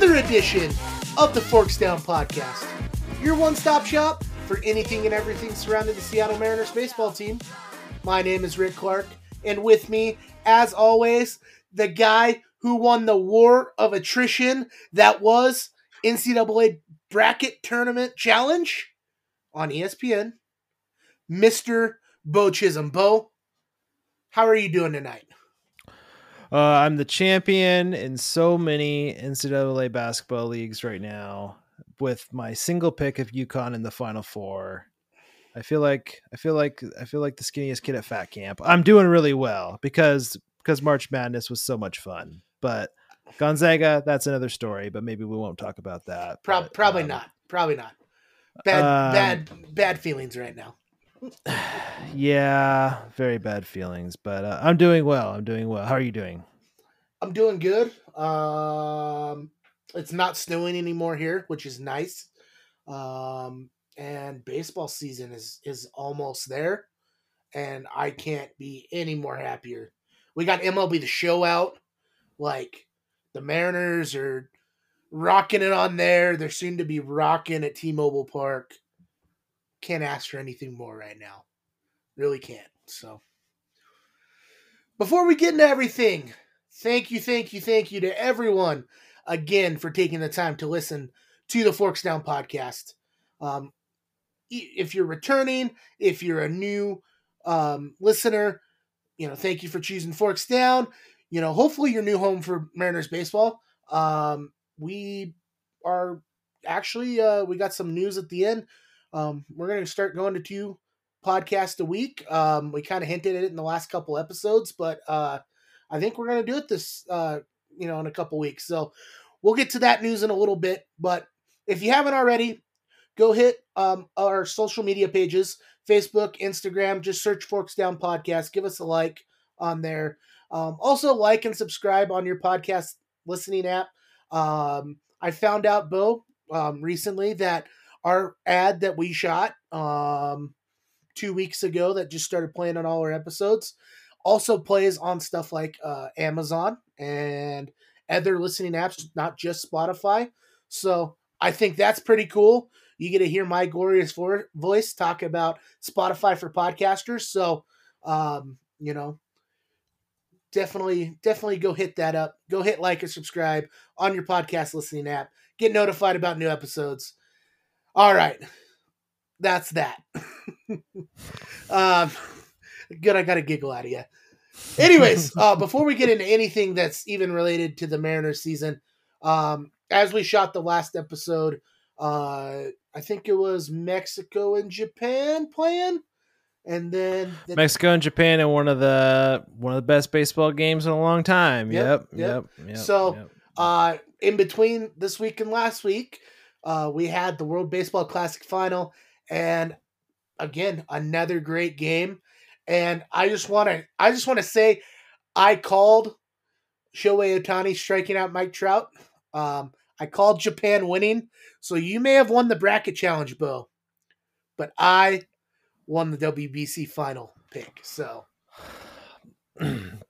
another edition of the Forks Down Podcast, your one stop shop for anything and everything surrounding the Seattle Mariners baseball team. My name is Rick Clark, and with me, as always, the guy who won the war of attrition that was NCAA Bracket Tournament Challenge on ESPN, Mr. Beau Chisholm. Beau, how are you doing tonight? Uh, I'm the champion in so many NCAA basketball leagues right now with my single pick of UConn in the Final Four. I feel like I feel like I feel like the skinniest kid at fat camp. I'm doing really well because because March Madness was so much fun. But Gonzaga, that's another story. But maybe we won't talk about that. Pro- but, probably um, not. Probably not. Bad, um, bad, bad feelings right now. Yeah, very bad feelings. But uh, I'm doing well. I'm doing well. How are you doing? I'm doing good. Um, it's not snowing anymore here, which is nice. Um, and baseball season is is almost there, and I can't be any more happier. We got MLB the Show out. Like the Mariners are rocking it on there. They're soon to be rocking at T-Mobile Park. Can't ask for anything more right now. Really can't. So before we get into everything, thank you, thank you, thank you to everyone again for taking the time to listen to the Forks Down podcast. Um, if you're returning, if you're a new um, listener, you know, thank you for choosing Forks Down. You know, hopefully your new home for Mariners baseball. Um, we are actually uh, we got some news at the end. Um, we're going to start going to two podcasts a week. Um, we kind of hinted at it in the last couple episodes, but uh, I think we're going to do it this, uh, you know, in a couple weeks. So we'll get to that news in a little bit. But if you haven't already, go hit um, our social media pages Facebook, Instagram. Just search Forks Down Podcast. Give us a like on there. Um, also, like and subscribe on your podcast listening app. Um, I found out, Beau, um, recently that our ad that we shot um, two weeks ago that just started playing on all our episodes also plays on stuff like uh, Amazon and other listening apps, not just Spotify. So I think that's pretty cool. You get to hear my glorious voice talk about Spotify for podcasters. So, um, you know, definitely, definitely go hit that up. Go hit like and subscribe on your podcast listening app. Get notified about new episodes. All right, that's that. um, good, I got a giggle out of you. Anyways, uh, before we get into anything that's even related to the Mariners season, um, as we shot the last episode, uh, I think it was Mexico and Japan playing, and then the, Mexico and Japan in one of the one of the best baseball games in a long time. Yep, Yep, yep. yep. So, yep. uh, in between this week and last week, uh, we had the World Baseball Classic final, and again another great game. And I just want to, I just want to say, I called Shohei Ohtani striking out Mike Trout. Um, I called Japan winning, so you may have won the bracket challenge, Beau, but I won the WBC final pick. So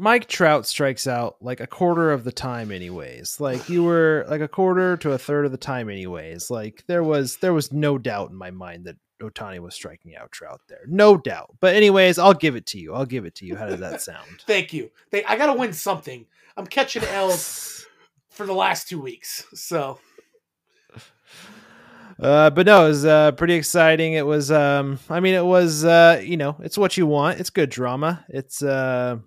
Mike Trout strikes out like a quarter of the time anyways. Like you were like a quarter to a third of the time anyways. Like there was there was no doubt in my mind that Ohtani was striking out Trout there. No doubt. But anyways, I'll give it to you. I'll give it to you. How does that sound? thank you. They, I got to win something. I'm catching L's for the last two weeks. So Uh, but no, it was uh, pretty exciting. It was, um, I mean, it was, uh, you know, it's what you want. It's good drama. It's, uh,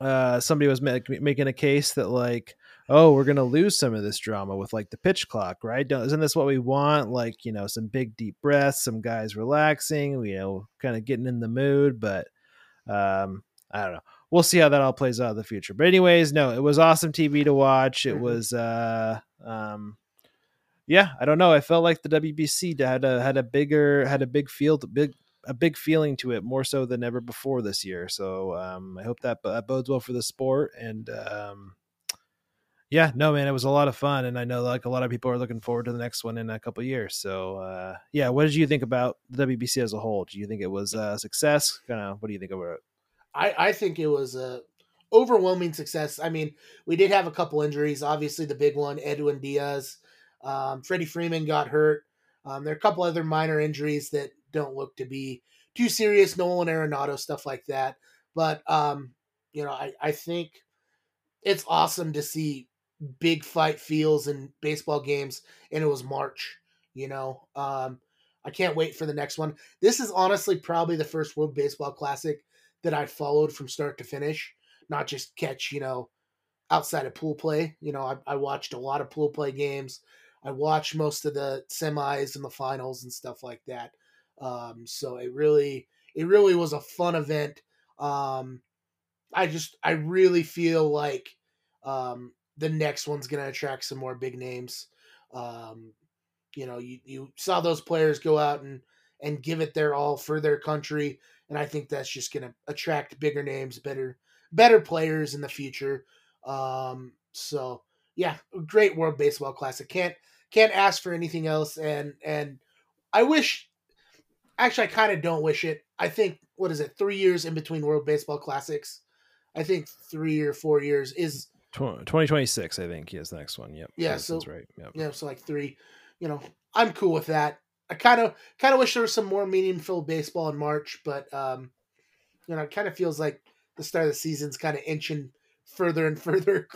uh, somebody was ma- making a case that like, oh, we're gonna lose some of this drama with like the pitch clock, right? Don't, isn't this what we want? Like, you know, some big deep breaths, some guys relaxing, you know, kind of getting in the mood. But, um, I don't know. We'll see how that all plays out in the future. But anyways, no, it was awesome TV to watch. It Mhm. was, uh, um, yeah, I don't know. I felt like the WBC had a had a bigger had a big field big a big feeling to it more so than ever before this year. So um, I hope that, that bodes well for the sport. And um, yeah, no, man, it was a lot of fun, and I know like a lot of people are looking forward to the next one in a couple years. So uh, yeah, what did you think about the WBC as a whole? Do you think it was a success? Kind of, what do you think about it? I, I think it was a overwhelming success. I mean, we did have a couple injuries. Obviously, the big one, Edwin Diaz. Um, Freddie Freeman got hurt. Um, there are a couple other minor injuries that don't look to be too serious. Nolan Arenado, stuff like that. But um, you know, I, I think it's awesome to see big fight feels in baseball games, and it was March. You know, um, I can't wait for the next one. This is honestly probably the first World Baseball Classic that I followed from start to finish, not just catch, you know, outside of pool play. You know, I, I watched a lot of pool play games. I watched most of the semis and the finals and stuff like that. Um, so it really, it really was a fun event. Um, I just, I really feel like um, the next one's going to attract some more big names. Um, you know, you, you saw those players go out and, and give it their all for their country. And I think that's just going to attract bigger names, better, better players in the future. Um, so yeah, great World Baseball Classic. Can't, can't ask for anything else. And, and I wish, actually, I kind of don't wish it. I think, what is it, three years in between World Baseball Classics? I think three or four years is 2026, I think. Yes, the next one. Yep. Yeah, so that's right. Yep. Yeah, so like three. You know, I'm cool with that. I kind of kind of wish there was some more meaningful baseball in March, but um, you know, it kind of feels like the start of the season's kind of inching further and further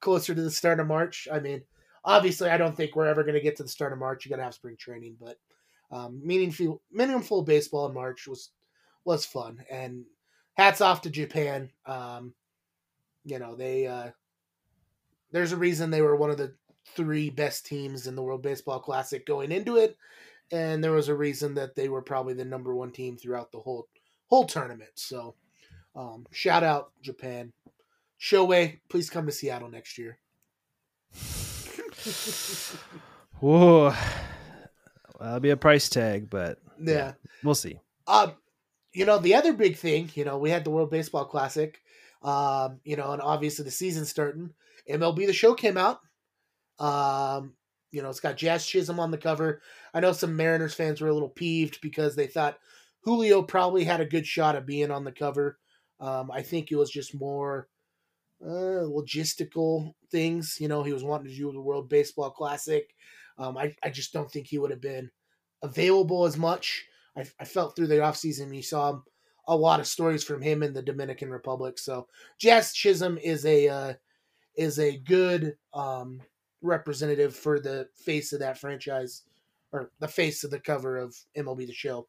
closer to the start of March. I mean, obviously, I don't think we're ever going to get to the start of March. You got to have spring training, but um, meaningful meaningful baseball in March was was fun, and hats off to Japan. Um, you know, they uh, there's a reason they were one of the three best teams in the World Baseball Classic going into it, and there was a reason that they were probably the number one team throughout the whole whole tournament. So, um, shout out Japan. Shohei, please come to Seattle next year. Whoa, that'll be a price tag, but yeah, yeah we'll see. Um, you know the other big thing, you know, we had the World Baseball Classic, um, you know, and obviously the season starting. MLB The Show came out. Um, you know, it's got Jazz Chisholm on the cover. I know some Mariners fans were a little peeved because they thought Julio probably had a good shot at being on the cover. Um, I think it was just more uh, logistical things. You know, he was wanting to do the World Baseball Classic. Um, I, I just don't think he would have been available as much. I, I felt through the offseason you saw a lot of stories from him in the Dominican Republic. So Jazz Chisholm is a uh, is a good um, representative for the face of that franchise, or the face of the cover of MLB The Show,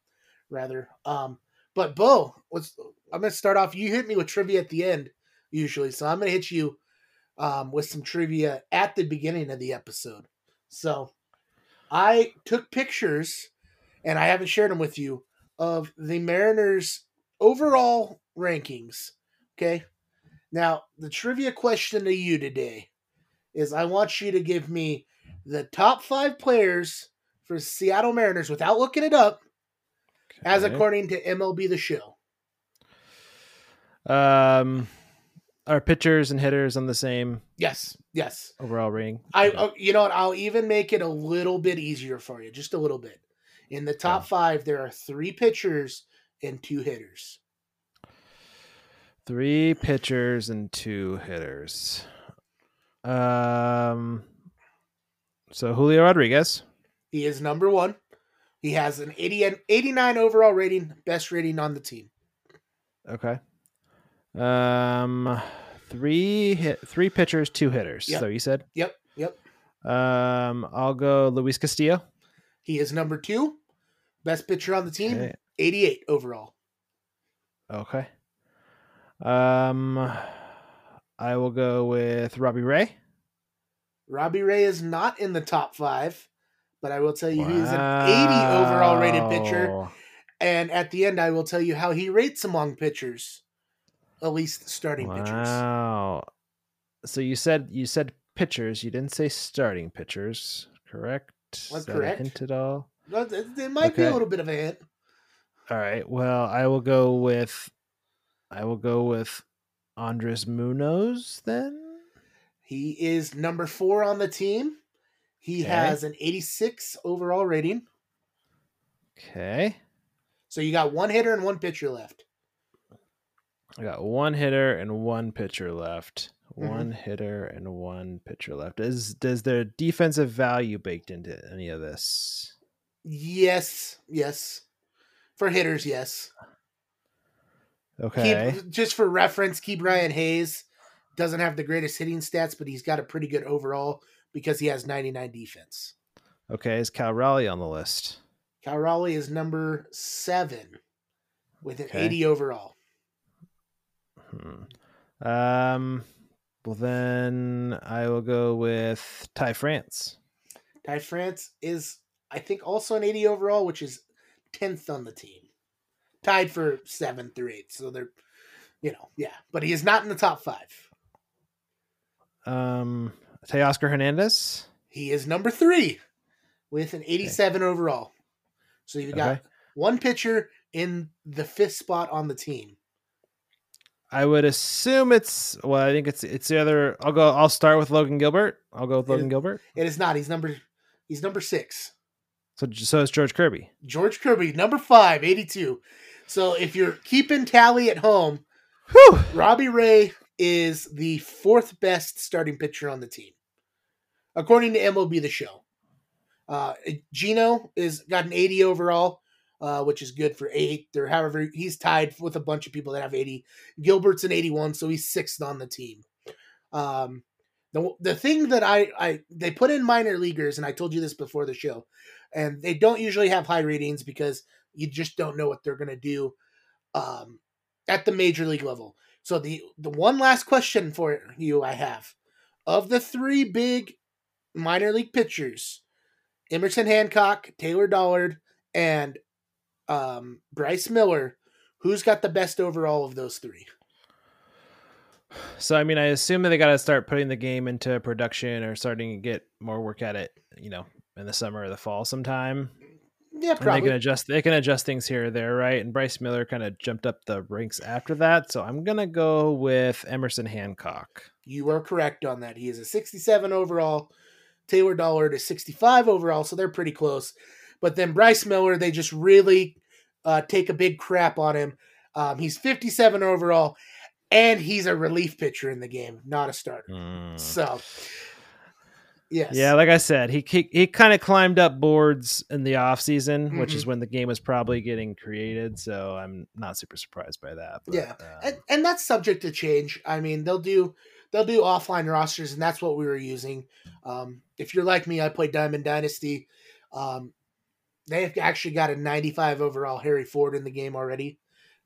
rather. Um, but Beau, let's. I'm gonna start off. You hit me with trivia at the end usually, so I'm gonna hit you um, with some trivia at the beginning of the episode. So I took pictures, and I haven't shared them with you of the Mariners' overall rankings. Okay, now, the trivia question to you today is I want you to give me the top five players for Seattle Mariners without looking it up, okay. as according to MLB The Show. Um, are pitchers and hitters on the same? Yes, yes. Overall ring. I, uh, you know what? I'll even make it a little bit easier for you, just a little bit. In the top five, there are three pitchers and two hitters. Three pitchers and two hitters. Um, so Julio Rodriguez. He is number one. He has an 80 and 89 overall rating, best rating on the team. Okay. Um, three hit, three pitchers, two hitters. Yep. So you said. Yep. Yep. Um, I'll go Luis Castillo. He is number two, best pitcher on the team, okay. 88 overall. Okay. Um, I will go with Robbie Ray. Robbie Ray is not in the top five, but I will tell you wow. he's an 80 overall rated pitcher. And at the end, I will tell you how he rates among pitchers, at least starting wow. pitchers. Wow. So you said you said pitchers. You didn't say starting pitchers, correct? Uh, is correct. hint at all? It might okay. be a little bit of a hint. All right. Well, I will go with I will go with Andres Munoz then. He is number four on the team. He okay. has an 86 overall rating. Okay. So you got one hitter and one pitcher left. I got one hitter and one pitcher left. Mhm. One hitter and one pitcher left. Is does their defensive value baked into any of this? Yes, yes. For hitters, yes. Okay. Keep, just for reference, Ke'Bryan Hayes doesn't have the greatest hitting stats, but he's got a pretty good overall because he has 99 defense. Okay, is Cal Raleigh on the list? Cal Raleigh is number seven with an Okay. 80 overall. Hmm. Um well then I will go with Ty France. Ty France is, I think, also an 80 overall, which is 10th on the team. Tied for seventh or eighth. So they're, you know, yeah. But he is not in the top five. Um Teoscar Hernandez. He is number three with an 87 overall. So you've got Okay. one pitcher in the fifth spot on the team. I would assume it's well, I think it's it's the other I'll go I'll start with Logan Gilbert. I'll go with It- Logan Gilbert. It is not. He's number he's number six. So so is George Kirby. George Kirby, number five, 82. So if you're keeping tally at home, Whew. Robbie Ray is the fourth best starting pitcher on the team, according to MLB The Show. Uh, Geno is got an 80 overall, uh, which is good for eighth. Or however, he's tied with a bunch of people that have 80. Gilbert's an 81, so he's sixth on the team. Um, the the thing that I I they put in minor leaguers, and I told you this before the show, and they don't usually have high ratings because you just don't know what they're gonna do. Um, at the major league level. So the the one last question for you I have of the three big minor league pitchers, Emerson Hancock, Taylor Dollard, and um, Bryce Miller, who's got the best overall of those three? So I mean I assume that they gotta start putting the game into production or starting to get more work at it, you know, in the summer or the fall sometime. Yeah, And they can adjust they can adjust things here or there, right? And Bryce Miller kind of jumped up the ranks after that. So I'm gonna go with Emerson Hancock. You are correct on that. He is a 67 overall. Taylor Dollard is 65 overall, so they're pretty close. But then Bryce Miller, they just really uh, take a big crap on him. Um, he's 57 overall, and he's a relief pitcher in the game, not a starter. So, yes. Yeah, like I said, he he, he kind of climbed up boards in the off season, which is when the game was probably getting created. So I'm not super surprised by that. But, Yeah, um, and, and that's subject to change. I mean, they'll do they'll do offline rosters, and that's what we were using. Um, if you're like me, I play Diamond Dynasty. Um, they've actually got a 95 overall Harry Ford in the game already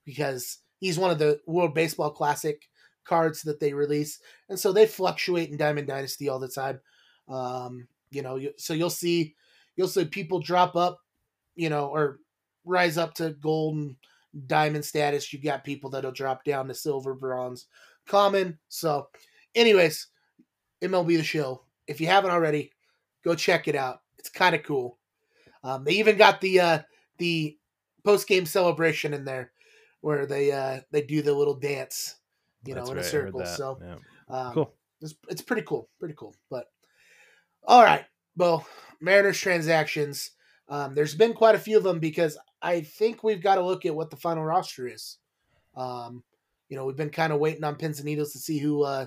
because he's one of the World Baseball Classic cards that they release, and so they fluctuate in Diamond Dynasty all the time. Um, you know, so you'll see you'll see people drop up, you know, or rise up to gold and diamond status. You got people that'll drop down to silver, bronze, common. So, anyways, MLB the show. If you haven't already, go check it out. It's kind of cool. Um, they even got the uh, the post game celebration in there, where they uh, they do the little dance, you know, that's in a right, circle. So, yeah. um, Cool. It's, it's pretty cool. Pretty cool. But all right, well, Mariners transactions. Um, there's been quite a few of them because I think we've got to look at what the final roster is. Um, you know, we've been kind of waiting on pins and needles to see who uh,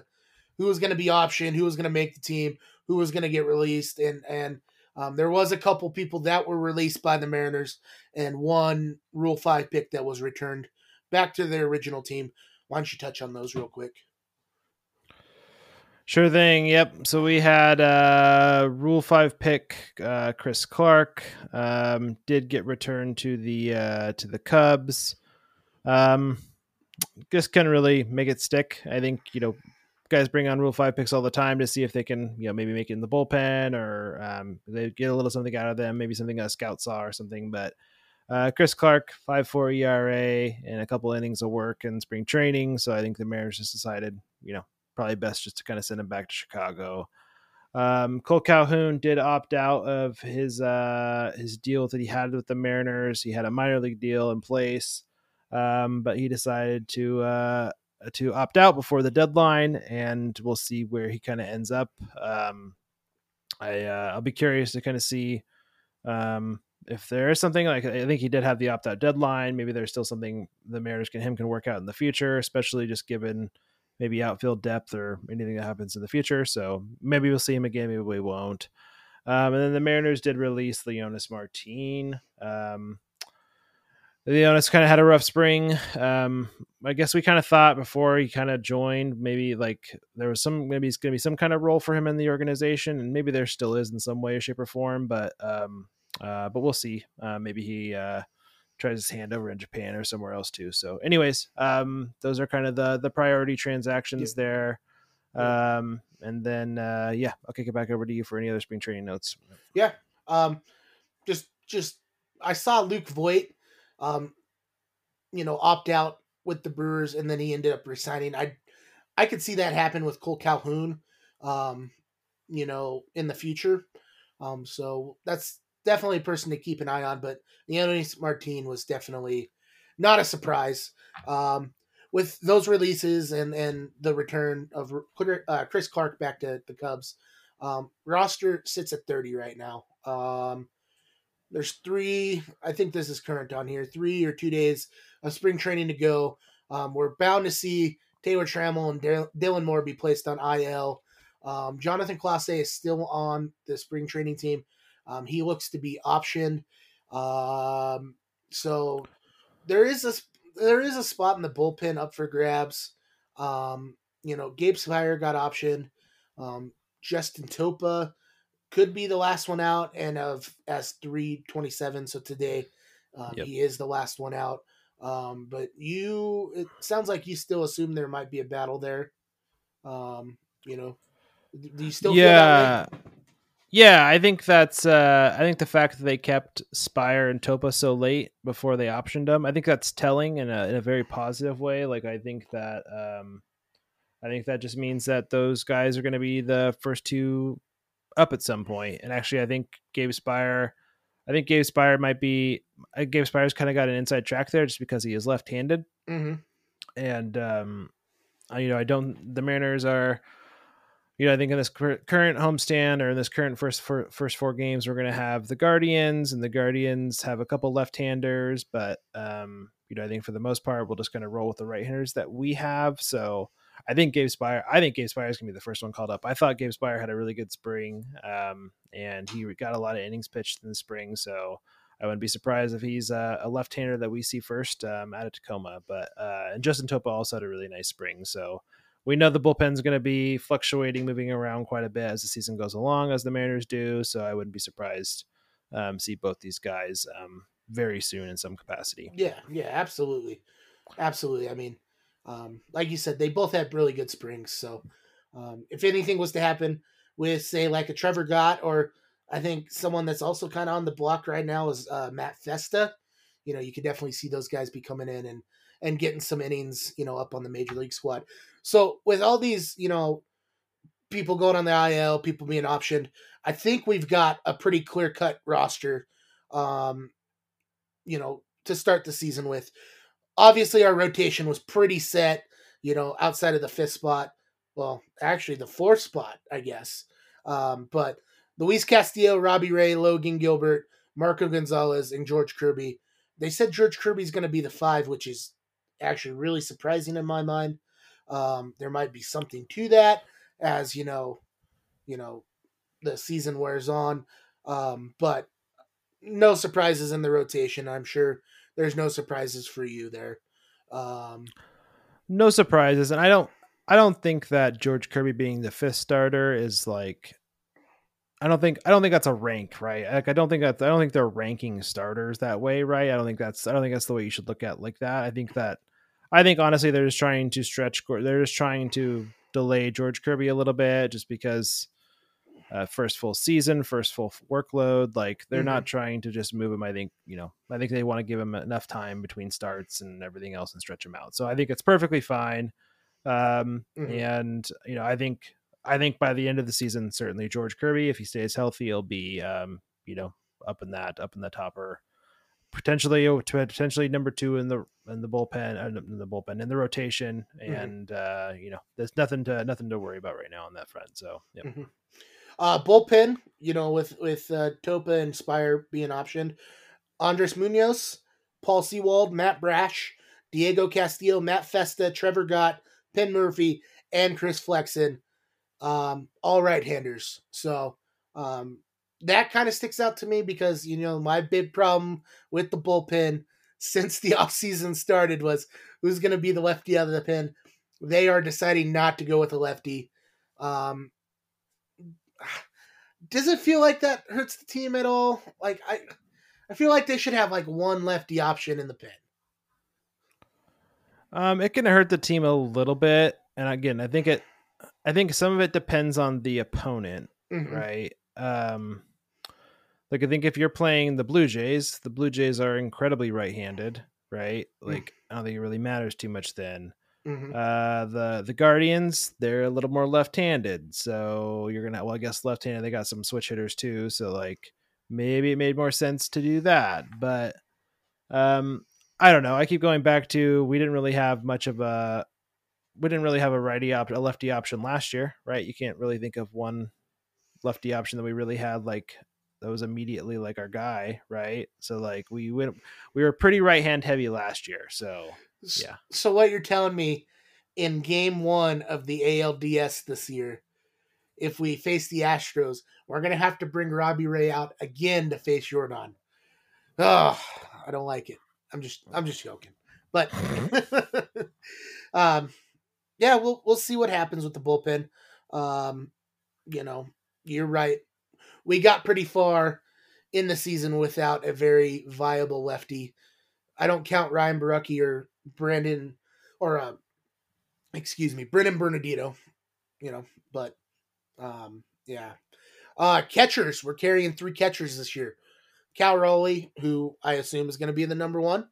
who was going to be optioned, who was going to make the team, who was going to get released, and and um, there was a couple people that were released by the Mariners, and one Rule Five pick that was returned back to their original team. Why don't you touch on those real quick? Sure thing. Yep. So we had uh, Rule Five pick uh, Chris Clark um, did get returned to the uh, to the Cubs. Um, just can really make it stick. I think you know guys bring on Rule Five picks all the time to see if they can you know maybe make it in the bullpen or um, they get a little something out of them, maybe something a scout saw or something. But uh, Chris Clark, five four ERA and a couple innings of work in spring training. So I think the Mariners just decided you know probably best just to kind of send him back to Chicago. Um, Cole Calhoun did opt out of his uh, his deal that he had with the Mariners. He had a minor league deal in place, um, but he decided to uh, to opt out before the deadline, and we'll see where he kind of ends up. Um, I uh, I'll be curious to kind of see um, if there is something like I think he did have the opt out deadline, maybe there's still something the Mariners can him can work out in the future, especially just given maybe outfield depth or anything that happens in the future. So maybe we'll see him again, maybe we won't. Um, and then the Mariners did release Leonys Martin. Um, Leonys kind of had a rough spring. Um, I guess we kind of thought before he kind of joined, maybe like there was some, maybe it's going to be some kind of role for him in the organization, and maybe there still is in some way, shape, or form. But um, uh, but we'll see. Uh, maybe he uh, tries his hand over in Japan or somewhere else too. So, anyways, um, those are kind of the the priority transactions yeah. there. Um, and then uh, yeah, I'll kick it back over to you for any other spring training notes. Yeah. Um, just just I saw Luke Voit, um, you know, opt out with the Brewers, and then he ended up resigning. I I could see that happen with Cole Calhoun, um, you know, in the future. Um, so that's definitely a person to keep an eye on. But Leonys Martin was definitely not a surprise. Um, with those releases and and the return of uh, Chris Clark back to the Cubs, um, roster sits at 30 right now. Um, there's three, I think this is current on here, three or two days of spring training to go. Um, we're bound to see Taylor Trammell and Dylan Moore be placed on IL. Um, Jonathan Clase is still on the spring training team. Um, he looks to be optioned. Um, so there is a there is a spot in the bullpen up for grabs. Um, you know, Gabe Speier got optioned. Um, Justin Topa could be the last one out, and of S three twenty seven. So today, um, yep. he is the last one out. Um, but you, it sounds like you still assume there might be a battle there. Um, you know, do you still? Yeah, yeah, I think that's. Uh, I think the fact that they kept Speier and Topa so late before they optioned them, I think that's telling in a in a very positive way. Like I think that. Um, I think that just means that those guys are going to be the first two up at some point. And actually, I think Gabe Speier, I think Gabe Speier might be. Gabe Speier's kind of got an inside track there just because he is left-handed, mm-hmm. and um, you know, I don't. The Mariners are you know, I think in this current homestand or in this current first four, first four games, we're going to have the Guardians, and the Guardians have a couple left-handers, but um, you know, I think for the most part, we're just going to roll with the right-handers that we have. So I think Gabe Speier. I think Gabe Speier is going to be the first one called up. I thought Gabe Speier had a really good spring, um, and he got a lot of innings pitched in the spring, so I wouldn't be surprised if he's a left-hander that we see first um, out of Tacoma. But uh, and Justin Topa also had a really nice spring, so we know the bullpen's going to be fluctuating, moving around quite a bit as the season goes along, as the Mariners do. So I wouldn't be surprised um, see both these guys um, very soon in some capacity. Yeah, yeah, absolutely, absolutely. I mean, um, like you said, they both had really good springs. So um, if anything was to happen with, say, like a Trevor Gott, or I think someone that's also kind of on the block right now is uh, Matt Festa. You know, you could definitely see those guys be coming in and and getting some innings, you know, up on the major league squad. So with all these, you know, people going on the IL, people being optioned, I think we've got a pretty clear cut roster, um, you know, to start the season with. Obviously, our rotation was pretty set, you know, outside of the fifth spot. Well, actually, the fourth spot, I guess. Um, but Luis Castillo, Robbie Ray, Logan Gilbert, Marco Gonzalez, and George Kirby. They said George Kirby's going to be the five, which is actually really surprising in my mind. Um, there might be something to that as you know, you know, the season wears on. Um, but no surprises in the rotation. I'm sure there's no surprises for you there. Um, no surprises, and I don't. I don't think that George Kirby being the fifth starter is like I don't think I don't think that's a rank, right? Like I don't think that I don't think they're ranking starters that way, right? I don't think that's I don't think that's the way you should look at like that. I think that I think honestly they're just trying to stretch. They're just trying to delay George Kirby a little bit, just because uh, first full season, first full workload. Like they're mm-hmm. not trying to just move him. I think you know. I think they want to give him enough time between starts and everything else and stretch him out. So I think it's perfectly fine. Um, mm-hmm. And you know, I think I think by the end of the season, certainly George Kirby, if he stays healthy, he'll be um, you know up in that up in the topper potentially oh, potentially number two in the in the bullpen uh, in the bullpen in the rotation, mm-hmm. and mm-hmm. uh, you know there's nothing to nothing to worry about right now on that front. So yeah. Uh, bullpen, you know, with with uh, Topa and Speier being optioned, Andres Munoz, Paul Sewald, Matt Brash, Diego Castillo, Matt Festa, Trevor Gott, Penn Murfee, and Chris Flexen, um, all right-handers. So um, that kind of sticks out to me because you know my big problem with the bullpen since the offseason started was who's going to be the lefty out of the pen. They are deciding not to go with a lefty. Um, does it feel like that hurts the team at all? Like I, I feel like they should have like one lefty option in the pen. Um, it can hurt the team a little bit, and again, I think it, I think some of it depends on the opponent, mm-hmm. right? Um, like I think if you're playing the Blue Jays, the Blue Jays are incredibly right-handed, right? Mm. Like mm-hmm. I don't think it really matters too much then. Mm-hmm. Uh, the the Guardians, they're a little more left-handed, so you're gonna. Well, I guess left-handed. They got some switch hitters too, so like maybe it made more sense to do that. But um, I don't know. I keep going back to we didn't really have much of a we didn't really have a righty op a lefty option last year, right? You can't really think of one lefty option that we really had like that was immediately like our guy, right? So like we went we were pretty right hand heavy last year. So yeah. So what you're telling me in game one of the ALDS this year, if we face the Astros, we're gonna have to bring Robbie Ray out again to face Jordan. Oh, I don't like it. I'm just I'm just joking. But um yeah, we'll we'll see what happens with the bullpen. Um, you know, you're right. We got pretty far in the season without a very viable lefty. I don't count Ryan Borucki or Brandon or uh, excuse me, Brennan Bernardino, you know, but um, yeah. Uh, catchers, we're carrying three catchers this year. Cal Raleigh, who I assume is going to be the number one.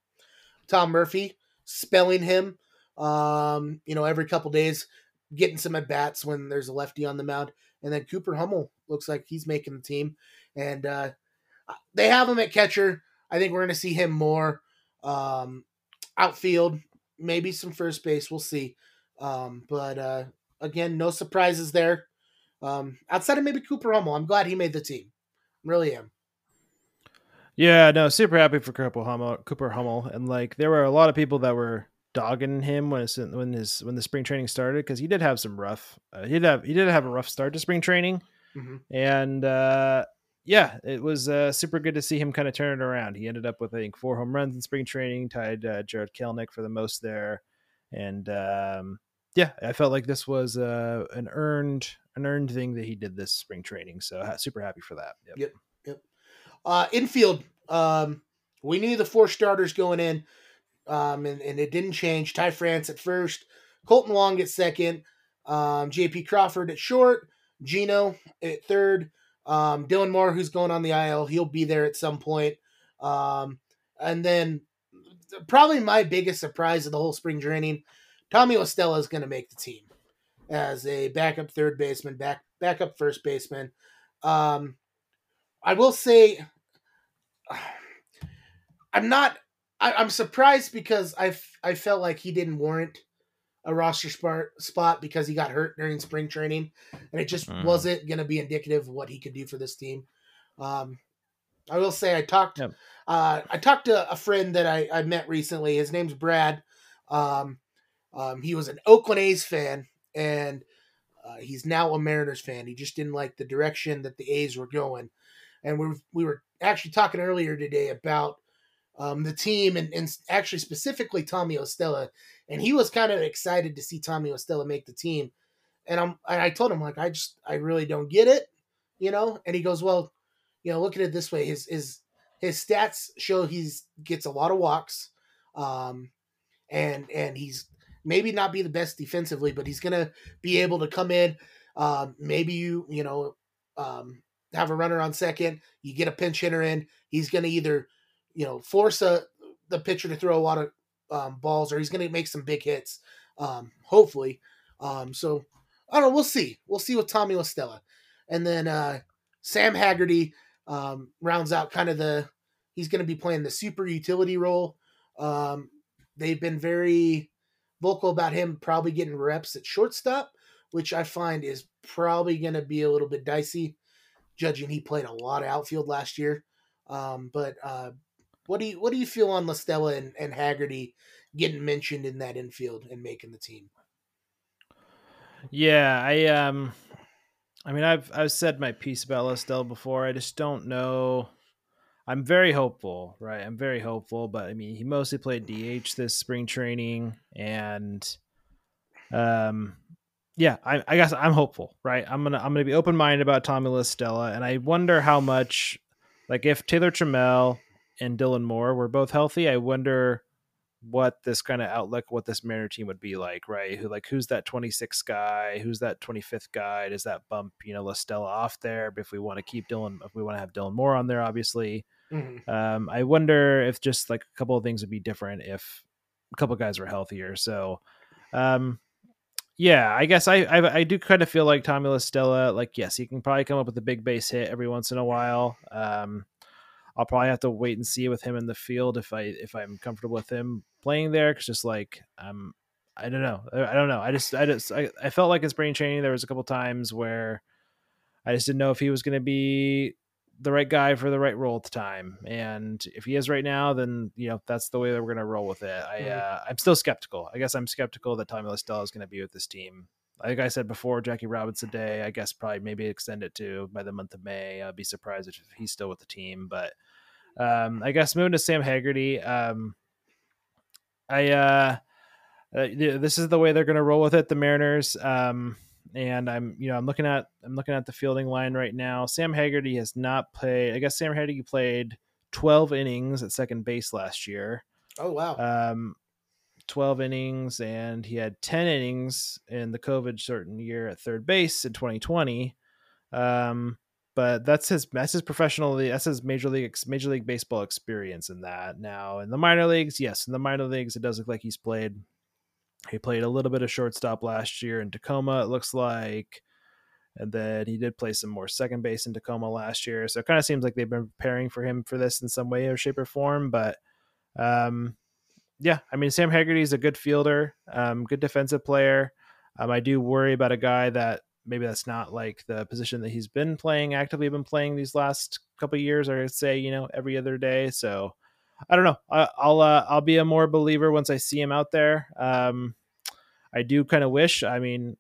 Tom Murphy, spelling him, um, you know, every couple days, getting some at bats when there's a lefty on the mound. And then Cooper Hummel looks like he's making the team. And uh, they have him at catcher. I think we're going to see him more. Um, outfield, maybe some first base. We'll see. Um, but uh, again, no surprises there. Um, outside of maybe Cooper Hummel, I'm glad he made the team. Really am. Yeah, no, super happy for Cooper Hummel. Cooper Hummel, and like there were a lot of people that were dogging him when his when his when the spring training started because he did have some rough. Uh, he did have he did have a rough start to spring training, mm-hmm. and uh, yeah, it was uh, super good to see him kind of turn it around. He ended up with I think four home runs in spring training, tied uh, Jarred Kelenic for the most there, and um, yeah, I felt like this was uh, an earned an earned thing that he did this spring training. So super happy for that. Yep, yep. yep. Uh, infield, um, we knew the four starters going in, um, and, and it didn't change. Ty France at first, Kolten Wong at second, um, J.P. Crawford at short, Geno at third. Um, Dylan Moore, who's going on the IL, he'll be there at some point. Um, and then probably my biggest surprise of the whole spring training, Tommy La Stella is going to make the team as a backup third baseman, back backup first baseman. Um, I will say, I'm not. I, am surprised because I I felt like he didn't warrant a roster spot spot because he got hurt during spring training, and it just mm. wasn't going to be indicative of what he could do for this team. Um, I will say I talked yep. uh, I talked to a friend that I, I met recently. His name's Brad. Um, um, he was an Oakland A's fan, and uh, he's now a Mariners fan. He just didn't like the direction that the A's were going, and we we were actually talking earlier today about um, the team and, and actually specifically Tommy La Stella. And he was kind of excited to see Tommy La Stella make the team. And I'm I told him like I just I really don't get it, you know. And he goes, well, you know, look at it this way: his his his stats show he's gets a lot of walks, um, and and he's maybe not be the best defensively, but he's gonna be able to come in. Um, maybe you you know um, have a runner on second, you get a pinch hitter in. He's gonna either you know force a the pitcher to throw a lot of um, balls, or he's going to make some big hits. Um, hopefully. Um, so I don't know. We'll see. We'll see with Tommy La Stella, and then uh, Sam Haggerty um, rounds out kind of the. He's going to be playing the super utility role. Um, they've been very vocal about him probably getting reps at shortstop, which I find is probably going to be a little bit dicey, judging he played a lot of outfield last year. Um, but uh, what do you what do you feel on La Stella and, and Haggerty getting mentioned in that infield and making the team? Yeah, I um, I mean, I've I've said my piece about La Stella before. I just don't know. I'm very hopeful, right? I'm very hopeful, but I mean, he mostly played DH this spring training, and um, yeah, I, I guess I'm hopeful, right? I'm gonna I'm gonna be open minded about Tommy La Stella, and I wonder how much, like, if Taylor Trammell and Dylan Moore were both healthy, I wonder what this kind of outlook, what this Mariner team would be like, right? Who like who's that 26th guy? Who's that 25th guy? Does that bump, you know, La Stella off there? But If we want to keep Dylan, if we want to have Dylan Moore on there, obviously. Mm-hmm. Um, I wonder if just like a couple of things would be different if a couple guys were healthier. So, um, yeah, I guess I, I, I do kind of feel like Tommy La Stella. Like, yes, he can probably come up with a big base hit every once in a while. Um, I'll probably have to wait and see with him in the field if I if I'm comfortable with him playing there. Cause just like um, I don't know, I don't know. I just I just I, I felt like in spring training there was a couple times where I just didn't know if he was going to be the right guy for the right role at the time. And if he is right now, then you know that's the way that we're going to roll with it. I uh, I'm still skeptical. I guess I'm skeptical that Tommy La Stella is going to be with this team. Like I said before, Jackie Robinson Day. I guess probably maybe extend it to by the month of May. I'd be surprised if he's still with the team. But um, I guess moving to Sam Haggerty. Um, I uh, uh, this is the way they're going to roll with it. The Mariners. Um, and I'm you know I'm looking at I'm looking at the fielding line right now. Sam Haggerty has not played. I guess Sam Haggerty played 12 innings at second base last year. Oh wow. Um, 12 innings, and he had 10 innings in the COVID certain year at third base in 2020. Um, but that's his that's his professional that's his major league major league baseball experience in that. Now in the minor leagues, yes, in the minor leagues, it does look like he's played he played a little bit of shortstop last year in Tacoma, it looks like. And then he did play some more second base in Tacoma last year. So it kind of seems like they've been preparing for him for this in some way or shape or form. But um, yeah, I mean, Sam Haggerty is a good fielder, um, good defensive player. Um, I do worry about a guy that maybe that's not like the position that he's been playing actively been playing these last couple years, or I'd say, you know, every other day. So I don't know. I, will uh, I'll be a more believer once I see him out there. Um, I do kind of wish. I mean,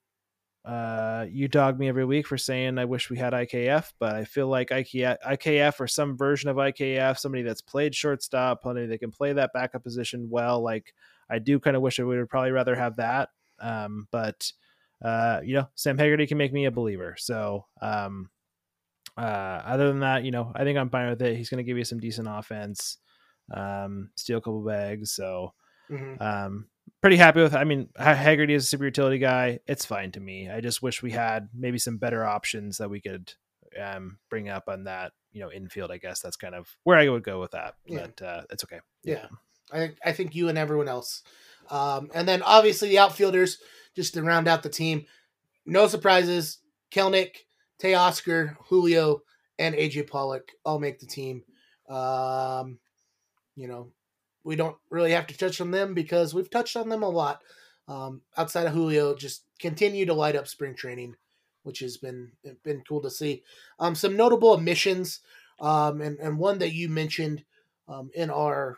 uh, you dog me every week for saying I wish we had IKF, but I feel like IKF, IKF or some version of IKF, somebody that's played shortstop, somebody that can play that backup position well. Like I do kind of wish I would probably rather have that. Um, but uh, you know, Sam Haggerty can make me a believer. So um, uh, other than that, you know, I think I'm fine with it. He's going to give you some decent offense um, steal a couple bags. So, mm-hmm. um, pretty happy with. I mean, Haggerty is a super utility guy. It's fine to me. I just wish we had maybe some better options that we could um, bring up on that. You know, infield. I guess that's kind of where I would go with that. Yeah. But uh, it's okay. Yeah. yeah. I I think you and everyone else. Um, and then obviously the outfielders just to round out the team. No surprises. Kelenic, Teoscar, Julio, and AJ Pollock all make the team. Um, you know, we don't really have to touch on them because we've touched on them a lot. Um, outside of Julio, just continue to light up spring training, which has been been cool to see. Um, some notable omissions, um, and and one that you mentioned um, in our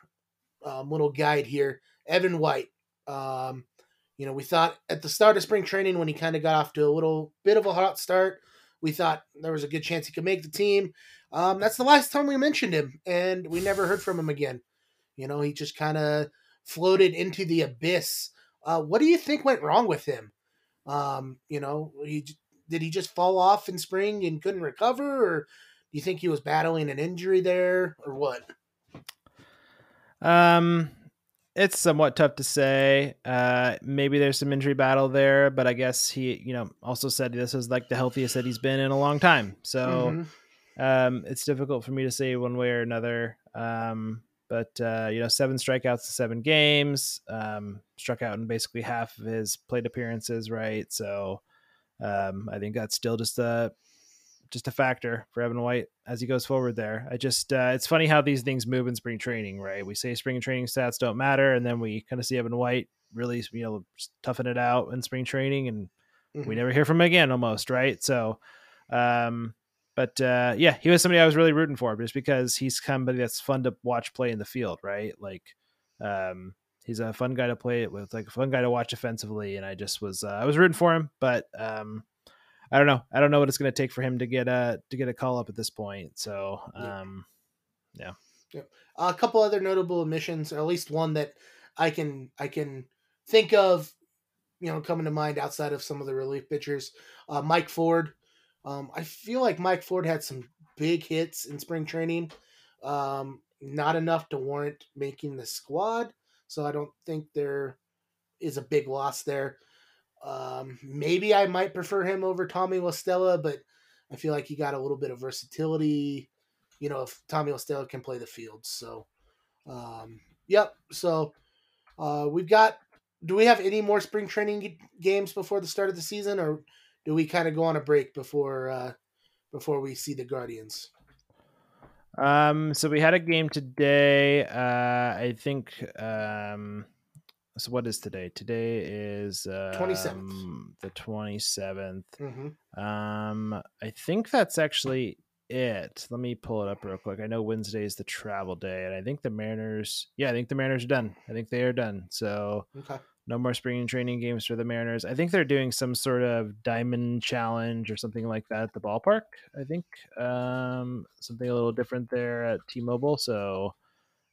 um, little guide here, Evan White. Um, you know, we thought at the start of spring training when he kind of got off to a little bit of a hot start, we thought there was a good chance he could make the team. That's the last time we mentioned him, and we never heard from him again. You know, he just kind of floated into the abyss. Uh, what do you think went wrong with him? Um, you know, he did he just fall off in spring and couldn't recover, or do you think he was battling an injury there, or what? Um, it's somewhat tough to say. Uh, maybe there's some injury battle there, but I guess he, you know, also said this is like the healthiest that he's been in a long time. So mm-hmm. um, it's difficult for me to say one way or another. Um, but uh, you know, seven strikeouts in seven games, um, struck out in basically half of his plate appearances, right? So um, I think that's still just a just a factor for Evan White as he goes forward there. I just uh, it's funny how these things move in spring training, right? We say spring training stats don't matter, and then we kind of see Evan White really you know toughen it out in spring training, and mm-hmm. we never hear from him again almost, right? So, um, but uh, yeah, he was somebody I was really rooting for just because he's somebody that's fun to watch play in the field, right? Like, um, he's a fun guy to play with, like a fun guy to watch offensively, and I just was uh, I was rooting for him, but um, I don't know, I don't know what it's going to take for him to get a to get a call up at this point. So, um, yeah. yeah. a couple other notable omissions, or at least one that I can I can think of, you know, coming to mind outside of some of the relief pitchers. Uh, Mike Ford. Um, I feel like Mike Ford had some big hits in spring training. Um, not enough to warrant making the squad. So I don't think there is a big loss there. Um, maybe I might prefer him over Tommy La Stella, but I feel like he got a little bit of versatility. You know, if Tommy La Stella can play the field. So, um, yep. So uh, we've got. Do we have any more spring training games before the start of the season, or do we kind of go on a break before uh, before we see the Guardians? Um, so we had a game today. Uh, I think. Um, so what is today? Today is twenty um, seventh. The twenty seventh. Mm-hmm. Um, I think that's actually it. Let me pull it up real quick. I know Wednesday is the travel day, and I think the Mariners. Yeah, I think the Mariners are done. I think they are done. So okay no more spring training games for the Mariners. I think they're doing some sort of diamond challenge or something like that at the ballpark. I think um, something a little different there at T-Mobile. So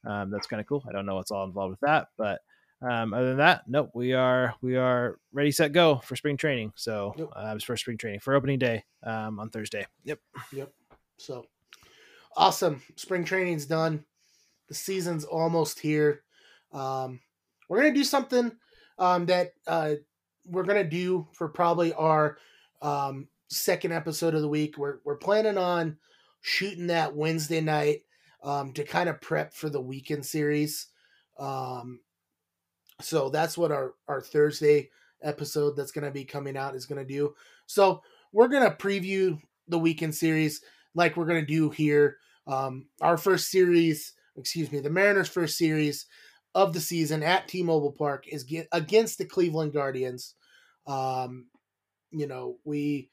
um, that's kind of cool. I don't know what's all involved with that, but um, other than that, nope. We are we are ready, set, go for spring training. So yep. uh, for spring training for opening day um, on Thursday. Yep. Yep. So awesome. Spring training's done. The season's almost here. Um, we're gonna do something um, that uh, we're gonna do for probably our um, second episode of the week. We're we're planning on shooting that Wednesday night um, to kind of prep for the weekend series. Um, so that's what our our Thursday episode that's to be coming out is to do. So we're to preview the weekend series like we're to do here. Um, our first series, excuse me, the Mariners' first series of the season at T-Mobile Park is get, against the Cleveland Guardians. Um, you know, we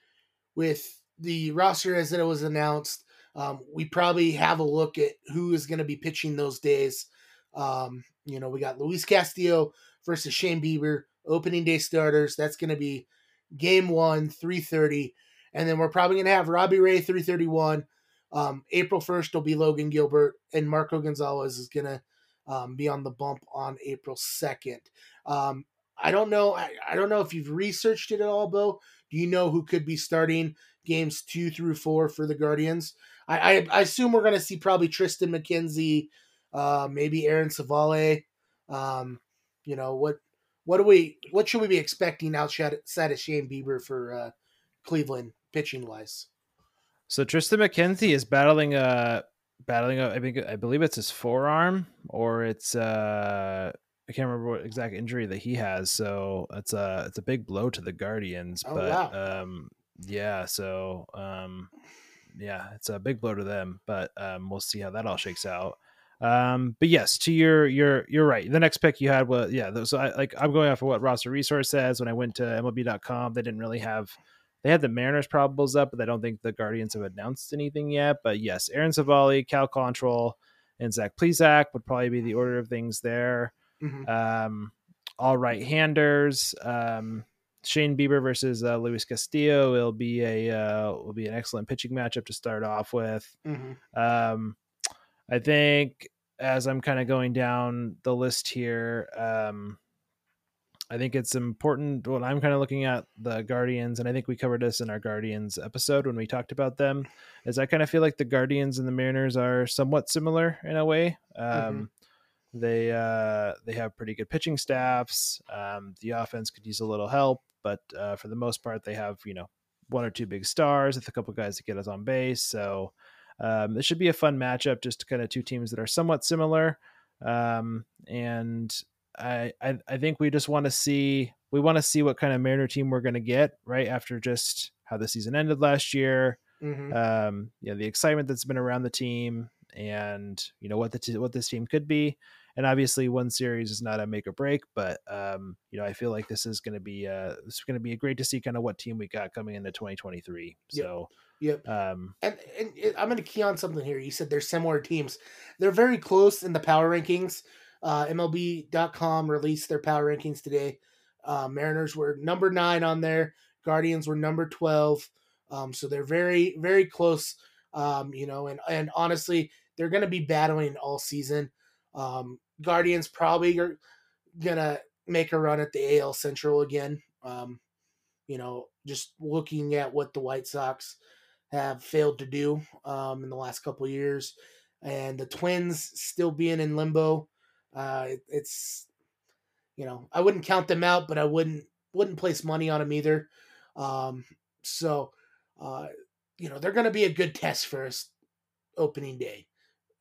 with the roster as it was announced, um, we probably have a look at who is going to be pitching those days. Um, you know, we got Luis Castillo versus Shane Bieber, opening day starters. That's going to be game one, three thirty, and then we're probably going to have Robbie Ray three thirty one. Um, April first will be Logan Gilbert, and Marco Gonzalez is going to um, be on the bump on April 2nd. Um, I don't know. I, I don't know if you've researched it at all, Beau. Do you know who could be starting games two through four for the Guardians? I, I, I assume we're going to see probably Triston McKenzie, uh, maybe Aaron Civale. Um, you know what? What do we? What should we be expecting outside of Shane Bieber for uh, Cleveland pitching wise? So Triston McKenzie is battling a battling. I think I believe it's his forearm or it's uh I can't remember what exact injury that he has. So it's a it's a big blow to the Guardians. Oh, but wow. um yeah, so um yeah, it's a big blow to them. But um we'll see how that all shakes out. Um, but yes, to your your you're right. The next pick you had was yeah. So I like I'm going off of what Roster Resource says. When I went to MLB.com, they didn't really have they had the Mariners probables up, but I don't think the Guardians have announced anything yet. But yes, Aaron Civale, Cal Quantrill, and Zach Plesac would probably be the order of things there. Mm-hmm. Um, all right handers. Um, Shane Bieber versus uh, Luis Castillo. It'll be a uh, will be an excellent pitching matchup to start off with. Mm-hmm. Um, I think as I'm kind of going down the list here, um, I think it's important when I'm kind of looking at the Guardians, and I think we covered this in our Guardians episode when we talked about them. Is I kind of feel like the Guardians and the Mariners are somewhat similar in a way. Mm-hmm. Um, mm-hmm. They uh, they have pretty good pitching staffs. Um, the offense could use a little help, but uh, for the most part, they have you know one or two big stars with a couple guys to get us on base. So um, this should be a fun matchup. Just kind of two teams that are somewhat similar. Um, and I, I, I think we just want to see we want to see what kind of Mariner team we're going to get right after just how the season ended last year. Mm-hmm. Um, you know the excitement that's been around the team, and you know what the t- what this team could be. and obviously one series is not a make or break, but um, you know I feel like this is going to be uh, this is going to be great to see kind of what team we got coming into 2023. Yep. So Yep. um, And, and it- I'm going to key on something here. You said they're similar teams. They're very close in the power rankings. Uh, MLB.com released their power rankings today. Uh, Mariners were number nine on there. Guardians were number 12. Um, so they're very, very close. Um, you know, and, and honestly, they're going to be battling all season. Um, Guardians probably are going to make a run at the AL Central again. Um, you know, just looking at what the White Sox have failed to do um, in the last couple years, and the Twins still being in limbo. Uh, it, it's you know I wouldn't count them out, but I wouldn't wouldn't place money on them either. Um, so uh, you know they're going to be a good test for us opening day.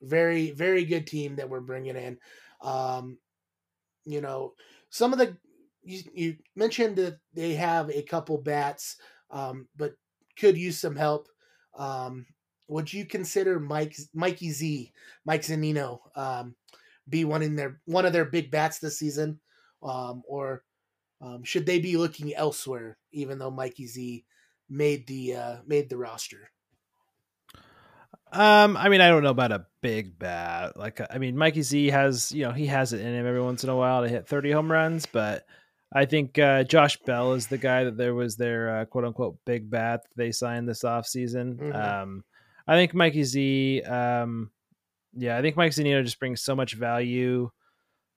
Very very good team that we're bringing in. Um, you know some of the you, you mentioned that they have a couple bats, um, but could use some help. Um, would you consider Mike Mikey Z, Mike Zunino, um, be one in their one of their big bats this season, um, or um, should they be looking elsewhere? Even though Mikey Z made the uh, made the roster. Um, I mean, I don't know about a big bat. Like, I mean, Mikey Z has, you know, he has it in him every once in a while to hit 30 home runs, but I think uh, Josh Bell is the guy that there was their uh, quote unquote big bat they signed this offseason. Mhm. Um, I think Mikey Z, um, yeah, I think Mike Zunino just brings so much value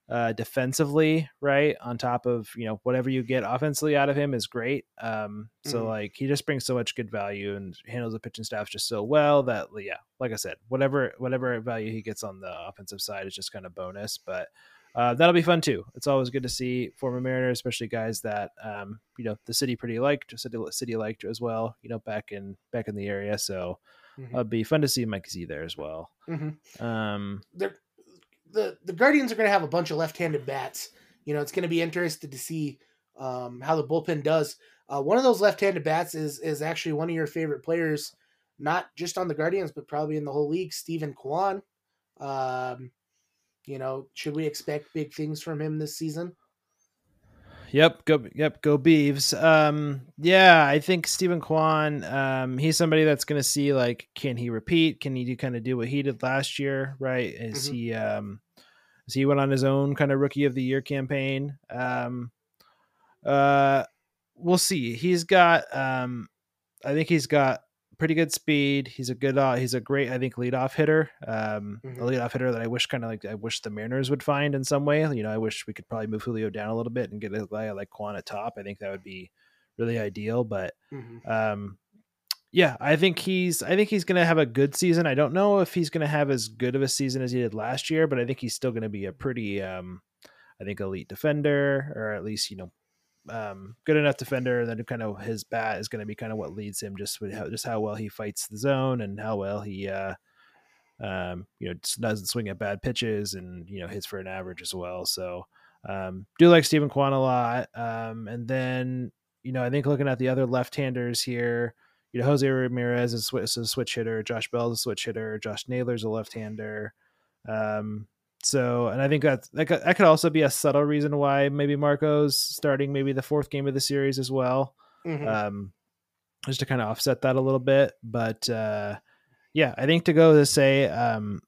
uh, defensively, right? On top of, you know, whatever you get offensively out of him is great. Um, so Mhm. like he just brings so much good value and handles the pitching staff just so well that yeah, like I said, whatever whatever value he gets on the offensive side is just kind of bonus. But uh, that'll be fun too. It's always good to see former Mariners, especially guys that um, you know the city pretty liked, city, city liked as well. You know, back in back in the area, so Mhm. it'll be fun to see Mike Z there as well. Mhm. Um, they're the the Guardians are going to have a bunch of left-handed bats. You know, it's going to be interested to see um, how the bullpen does. Uh, one of those left-handed bats is is actually one of your favorite players, not just on the Guardians, but probably in the whole league. Steven Kwan. Um, you know, should we expect big things from him this season? Yep, go yep, go Beeves. Um yeah, I think Steven Kwan, um, he's somebody that's gonna see like can he repeat? Can he do kind of do what he did last year, right? Is Mhm. he um is he went on his own kind of rookie of the year campaign? Um uh we'll see. He's got um I think he's got pretty good speed. He's a good uh, he's a great I think leadoff hitter. Um Mhm. a leadoff hitter that I wish kind of like I wish the Mariners would find in some way. You know, I wish we could probably move Julio down a little bit and get a guy like Kwan at top. I think that would be really ideal, but Mhm. um yeah, I think he's I think he's going to have a good season. I don't know if he's going to have as good of a season as he did last year, but I think he's still going to be a pretty um I think elite defender or at least, you know, um, good enough defender, and then kind of his bat is going to be kind of what leads him, just with how, just how well he fights the zone and how well he, uh, um, you know, doesn't swing at bad pitches and you know hits for an average as well. So um, do like Steven Kwan a lot, um, and then you know I think looking at the other left-handers here, you know Jose Ramirez is, a switch hitter, Josh Bell is a switch hitter, Josh Naylor's a left-hander. Um, so, and I think that that could, that could also be a subtle reason why maybe Marco's starting maybe the fourth game of the series as well, Mhm. um, just to kind of offset that a little bit. But uh, yeah, I think to go to say, um,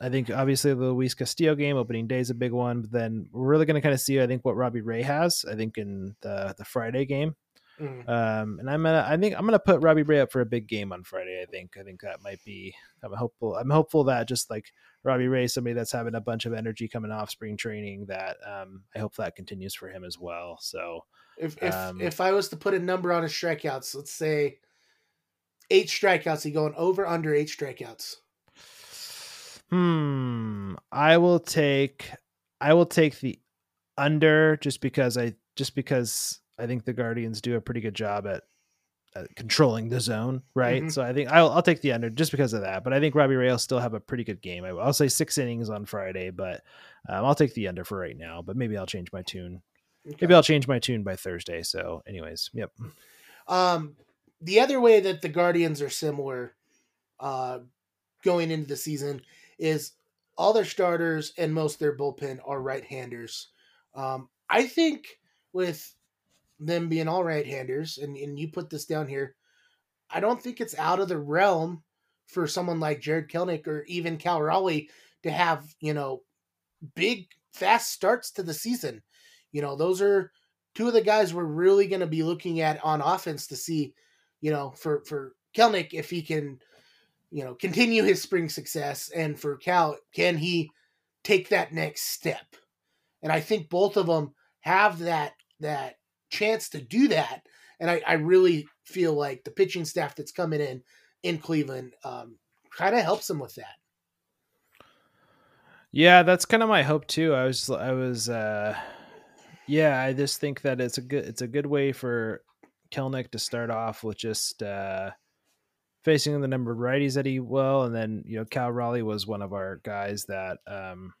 I think obviously the Luis Castillo game opening day is a big one. But then we're really going to kind of see, I think, what Robbie Ray has. I think in the the Friday game. Mhm. Um, and I'm gonna, I think I'm gonna put Robbie Ray up for a big game on Friday. I think, I think that might be. I'm hopeful. I'm hopeful that just like Robbie Ray, somebody that's having a bunch of energy coming off spring training, that um, I hope that continues for him as well. So If if Um, if I was to put a number on his strikeouts, let's say eight strikeouts, he going over under eight strikeouts. Hmm. I will take I will take the under just because I just because I think the Guardians do a pretty good job at, at controlling the zone, right? Mhm. So I think I'll I'll take the under just because of that. But I think Robbie Ray will still have a pretty good game. I, will say six innings on Friday, but um, I'll take the under for right now. But maybe I'll change my tune. Okay. Maybe I'll change my tune by Thursday. So, anyways, yep. Um, the other way that the Guardians are similar, uh, going into the season is all their starters and most of their bullpen are right-handers. Um, I think with them being all right-handers, and, and you put this down here, I don't think it's out of the realm for someone like Jarred Kelenic or even Cal Raleigh to have, you know, big, fast starts to the season. You know, those are two of the guys we're really going to be looking at on offense to see, you know, for, for Kelnick, if he can, you know, continue his spring success. And for Cal, can he take that next step? And I think both of them have that, that chance to do that. And I, I really feel like the pitching staff that's coming in in Cleveland um, kind of helps them with that. Yeah, that's kind of my hope too. I was, I was, uh, yeah, I just think that it's a good, it's a good way for Kelenic to start off with just uh, facing the number of righties that he will, and then you know Cal Raleigh was one of our guys that um,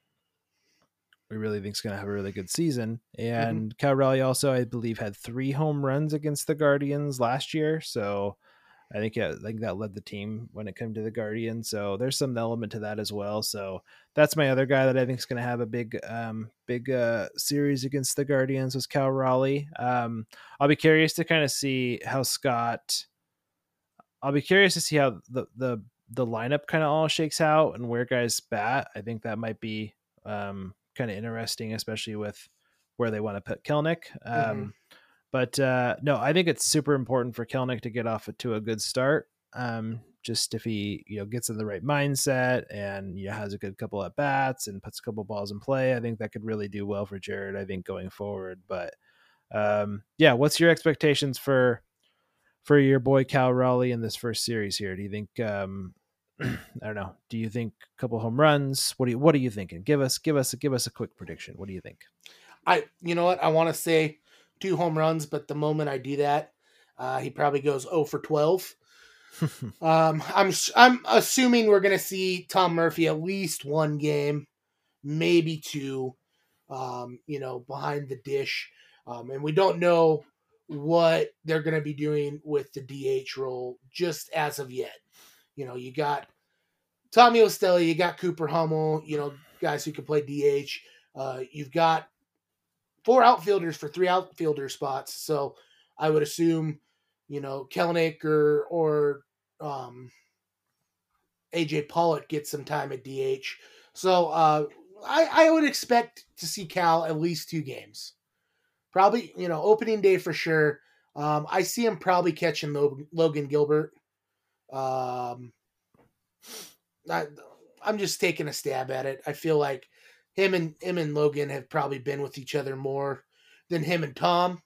we really think is going to have a really good season. Mm-hmm. And mm-hmm. Cal Raleigh also, I believe, had three home runs against the Guardians last year. So I think yeah, I think that led the team when it came to the Guardians. So there's some element to that as well. So that's my other guy that I think is going to have a big, um, big uh, series against the Guardians was Cal Raleigh. Um, I'll be curious to kind of see how Scott. I'll be curious to see how the the the lineup kind of all shakes out and where guys bat. I think that might be um, kind of interesting, especially with where they want to put Kelenic. Um, mm-hmm. But uh, no, I think it's super important for Kelenic to get off to a good start. Um, just if he you know gets in the right mindset and you know has a good couple at bats and puts a couple balls in play, I think that could really do well for Jared. I think going forward, but um, yeah, what's your expectations for for your boy Cal Raleigh in this first series here? Do you think um, I don't know. Do you think a couple home runs? What do you What are you thinking? Give us give us give us a quick prediction. What do you think? I you know what I want to say two home runs, but the moment I do that, uh, he probably goes 0 for 12. um, I'm I'm assuming we're gonna see Tom Murphy at least one game, maybe two. Um, you know, behind the dish, um, and we don't know what they're gonna be doing with the DH role just as of yet. You know, you got Tommy La Stella, you got Cooper Hummel, you know, guys who can play DH. Uh, you've got four outfielders for three outfielder spots. So I would assume, you know, Kelenic or or um, AJ Pollock gets some time at DH. So uh, I, I would expect to see Cal at least two games. Probably, you know, opening day for sure. Um, I see him probably catching Logan Gilbert. Um, I, I'm just taking a stab at it. I feel like him and him and Logan have probably been with each other more than him and Tom,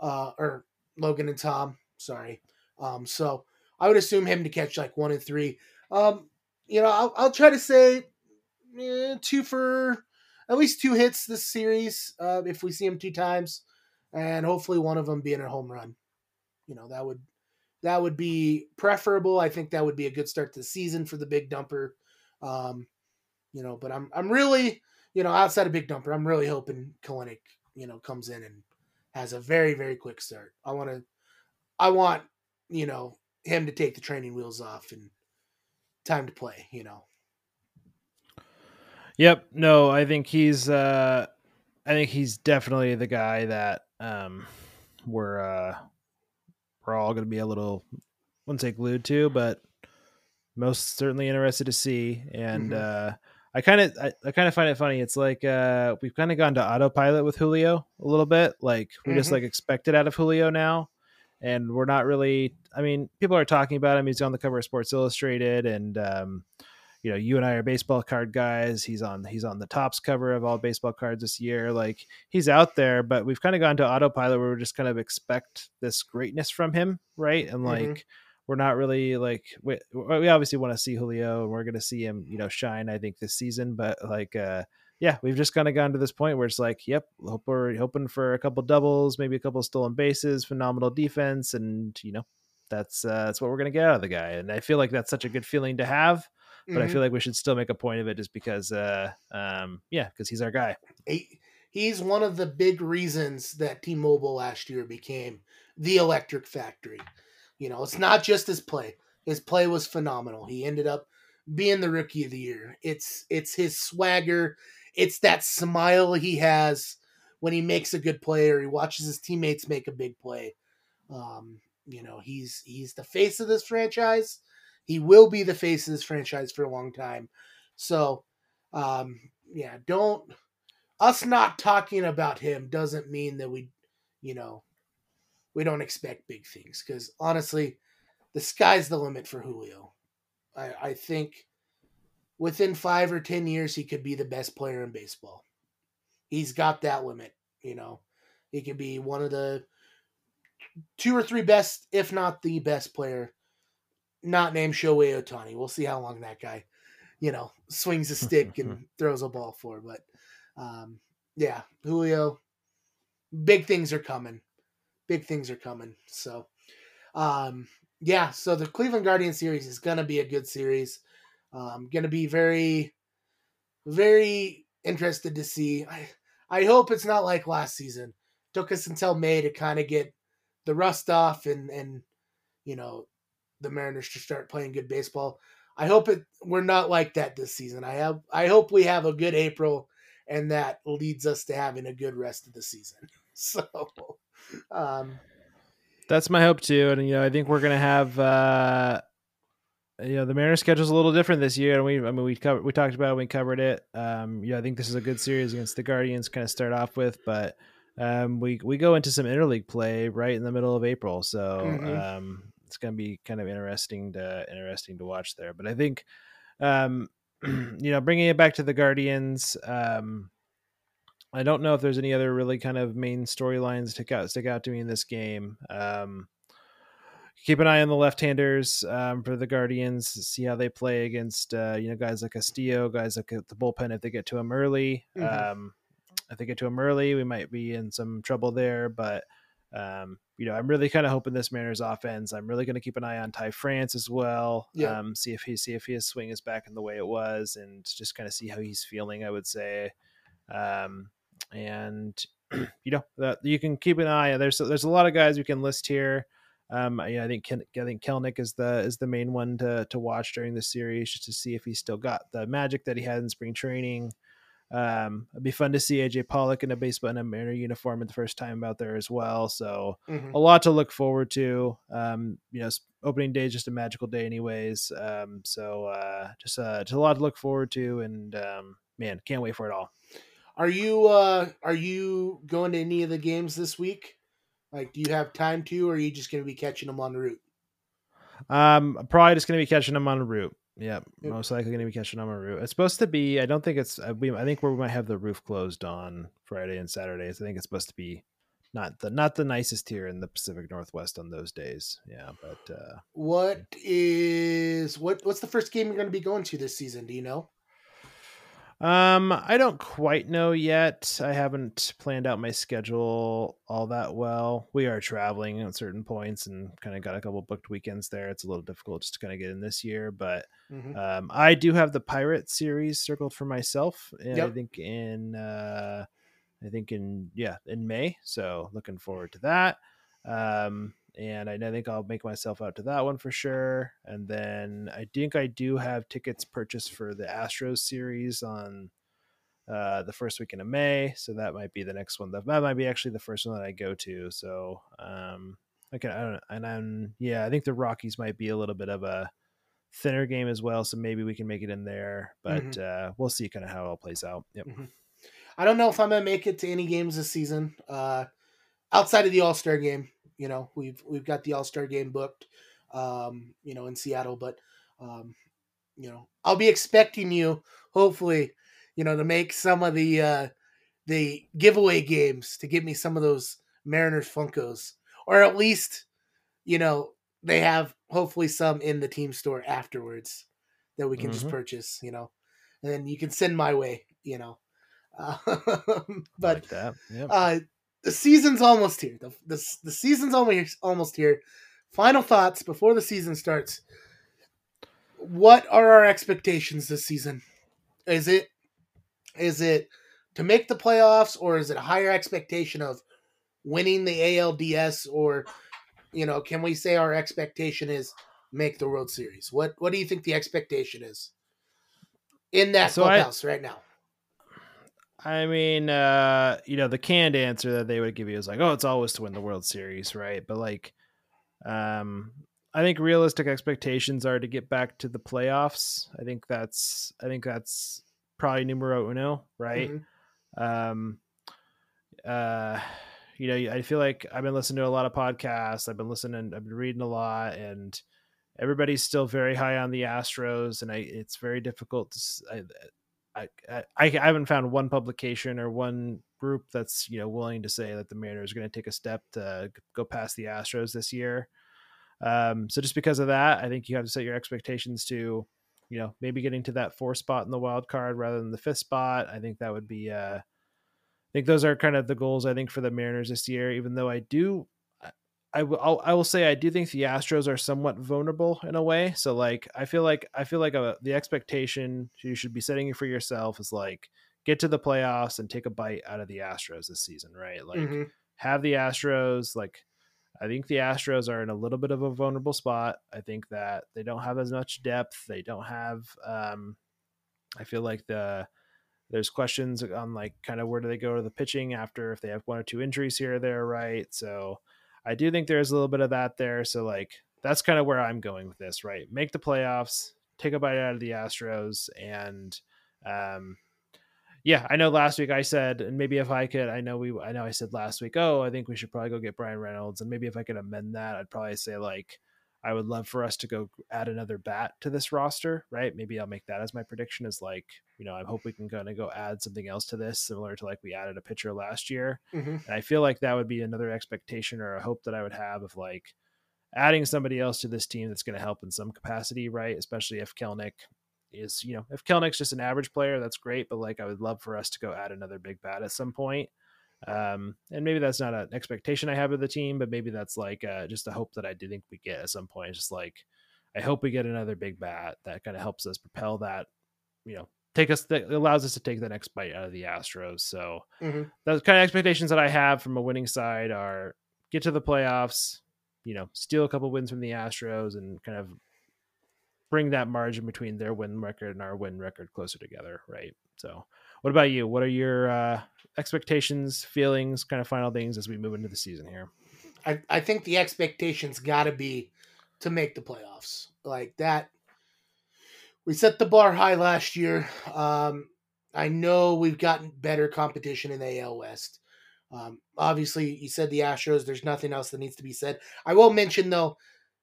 uh, or Logan and Tom. Sorry. Um, so I would assume him to catch like one and three. Um, you know, I'll, I'll try to say eh, two for at least two hits this series uh, if we see him two times, and hopefully one of them being a home run. You know, that would that would be preferable. I think that would be a good start to the season for the big dumper. Um, you know, but I'm I'm really you know, outside of Big Dumper, I'm really hoping Kelenic, you know, comes in and has a very, very quick start. I want to, I want, you know, him to take the training wheels off and time to play, you know. Yep. No, I think he's, uh, I think he's definitely the guy that, um, we're, uh, we're all going to be a little, I wouldn't say glued to, but most certainly interested to see. And, mm-hmm. uh, I kind of I, I kind of find it funny. It's like uh, we've kind of gone to autopilot with Julio a little bit. Like we mm-hmm. just like expect it out of Julio now, and we're not really. I mean, people are talking about him. He's on the cover of Sports Illustrated, and um, you know, you and I are baseball card guys. He's on he's on the Topps cover of all baseball cards this year. Like he's out there, but we've kind of gone to autopilot where we just kind of expect this greatness from him, right? And mm-hmm. like. Mm-hmm we're not really like we, we obviously want to see Julio and we're going to see him, you know, shine. I think this season, but like, uh, yeah, we've just kind of gone to this point where it's like, yep, hope we're hoping for a couple doubles, maybe a couple stolen bases, phenomenal defense, and you know, that's uh, that's what we're gonna get out of the guy. And I feel like that's such a good feeling to have, but mm-hmm. I feel like we should still make a point of it just because, uh, um, yeah, because he's our guy. He's one of the big reasons that T-Mobile last year became the electric factory. You know, it's not just his play. His play was phenomenal. He ended up being the rookie of the year. It's it's his swagger, it's that smile he has when he makes a good play or he watches his teammates make a big play. Um, you know, he's he's the face of this franchise. He will be the face of this franchise for a long time. So, um, yeah, don't us not talking about him doesn't mean that we, you know, we don't expect big things because honestly, the sky's the limit for Julio. I, I think within five or ten years he could be the best player in baseball. He's got that limit, you know. He could be one of the two or three best, if not the best player, not named Shohei Ohtani. We'll see how long that guy, you know, swings a stick and throws a ball for. But um, yeah, Julio, big things are coming. Big things are coming. So um, yeah, so the Cleveland Guardian series is gonna be a good series. Um, gonna be very, very interested to see. I I hope it's not like last season. Took us until May to kind of get the rust off and and you know the Mariners to start playing good baseball. I hope it we're not like that this season. I have I hope we have a good April and that leads us to having a good rest of the season. So um that's my hope too. And you know, I think we're gonna have uh you know the Mariners schedule is a little different this year, and we I mean we covered we talked about it, we covered it. Um, yeah, I think this is a good series against the Guardians, kind of start off with, but um, we we go into some interleague play right in the middle of April, so mm-hmm. um, it's going to be kind of interesting to interesting to watch there. But I think, um, you know, bringing it back to the Guardians, um, I don't know if there's any other really kind of main storylines stick out stick out to me in this game. Um, keep an eye on the left-handers um, for the Guardians. See how they play against uh, you know guys like Castillo, guys like the bullpen if they get to them early. Mm-hmm. Um, if they get to them early, we might be in some trouble there. But um, you know, I'm really kind of hoping this Mariners offense. I'm really going to keep an eye on Ty France as well. Yeah. Um, see if he see if his swing is back in the way it was, and just kind of see how he's feeling. I would say, um, and you know, that you can keep an eye. There's there's a lot of guys we can list here. Um, I think I think Kelenic is the is the main one to to watch during the series, just to see if he's still got the magic that he had in spring training. Um, it'd be fun to see AJ Pollock in a baseball in a Mariner uniform at the first time out there as well. So mm-hmm. a lot to look forward to. Um, you know, opening day is just a magical day, anyways. Um, so uh, just uh, just a lot to look forward to, and um, man, can't wait for it all. Are you uh, are you going to any of the games this week? Like, do you have time to, or are you just going to be catching them on route? Um, probably just going to be catching them on the route. Yeah, yep. most likely going to be catching on my roof. It's supposed to be. I don't think it's. Uh, we, I think we might have the roof closed on Friday and Saturdays. I think it's supposed to be not the not the nicest here in the Pacific Northwest on those days. Yeah, but uh, what is what? What's the first game you're going to be going to this season? Do you know? Um, I don't quite know yet. I haven't planned out my schedule all that well. We are traveling at certain points and kind of got a couple booked weekends there. It's a little difficult just to kind of get in this year, but mm-hmm. um, I do have the Pirate series circled for myself. And yep. I think in uh, I think in yeah in May. So looking forward to that. Um, and I think I'll make myself out to that one for sure. And then I think I do have tickets purchased for the Astros series on uh, the first weekend of May, so that might be the next one. That, that might be actually the first one that I go to. So um, okay, I don't know. And then yeah, I think the Rockies might be a little bit of a thinner game as well, so maybe we can make it in there. But mm-hmm. uh, we'll see kind of how it all plays out. Yep. Mm-hmm. I don't know if I'm gonna make it to any games this season. Uh, outside of the All Star game, you know, we've we've got the All Star game booked, um, you know, in Seattle, but um, you know, I'll be expecting you, hopefully, you know, to make some of the uh, the giveaway games to get me some of those Mariners Funkos, or at least, you know, they have hopefully some in the team store afterwards that we can mm-hmm. just purchase, you know, and then you can send my way, you know. Uh, but like yep. uh, the season's almost here. The, the, the season's almost almost here. Final thoughts before the season starts. What are our expectations this season? Is it is it to make the playoffs or is it a higher expectation of winning the ALDS or you know, can we say our expectation is make the World Series? What what do you think the expectation is in that So I- clubhouse right now. I mean, uh, you know, the canned answer that they would give you is like, "Oh, it's always to win the World Series, right?" But like, um, I think realistic expectations are to get back to the playoffs. I think that's, I think that's probably numero uno, right? Mhm. um uh you know i feel like i've been listening to a lot of podcasts i've been listening i've been reading a lot and everybody's still very high on the astros and i it's very difficult to s- i i i, haven't found one publication or one group that's you know willing to say that the mariners are going to take a step to go past the astros this year um so just because of that i think you have to set your expectations to you know maybe getting to that four spot in the wild card rather than the fifth spot i think that would be uh I think those are kind of the goals I think for the Mariners this year. Even though I do, I- will I'll, I will say I do think the Astros are somewhat vulnerable in a way. So like I feel like I feel like uh the expectation you should be setting for yourself is like get to the playoffs and take a bite out of the Astros this season, right? Like Mhm. have the Astros like I think the Astros are in a little bit of a vulnerable spot. I think that they don't have as much depth. They don't have um I feel like the there's questions on like kind of where do they go to the pitching after if they have one or two injuries here or there, right? So I do think there's a little bit of that there. So like that's kind of where I'm going with this, right? Make the playoffs, take a bite out of the Astros, and um yeah, I know last week I said, and maybe if I could, I know we, I know I said last week, oh, I think we should probably go get Bryan Reynolds, and maybe if I could amend that, I'd probably say like, I would love for us to go add another bat to this roster, right? Maybe I'll make that as my prediction. Is like, you know, I hope we can kind of go add something else to this, similar to like we added a pitcher last year, Mhm. and I feel like that would be another expectation or a hope that I would have of like adding somebody else to this team that's going to help in some capacity, right? Especially if Kelenic is, you know, if Kelenic's just an average player, that's great. But like, I would love for us to go add another big bat at some point. Um, and maybe that's not an expectation I have of the team, but maybe that's like uh, just a hope that I do think we get at some point. It's just like, I hope we get another big bat that kind of helps us propel that, you know, take us that allows us to take the next bite out of the Astros. So Mhm. those kind of expectations that I have from a winning side are get to the playoffs, you know, steal a couple wins from the Astros and kind of bring that margin between their win record and our win record closer together, right? So, what about you? What are your uh, expectations, feelings, kind of final things as we move into the season here? I, I think the expectations got to be to make the playoffs like that. We set the bar high last year. Um, I know we've gotten better competition in the AL West. Um, obviously, you said the Astros. There's nothing else that needs to be said. I will mention though,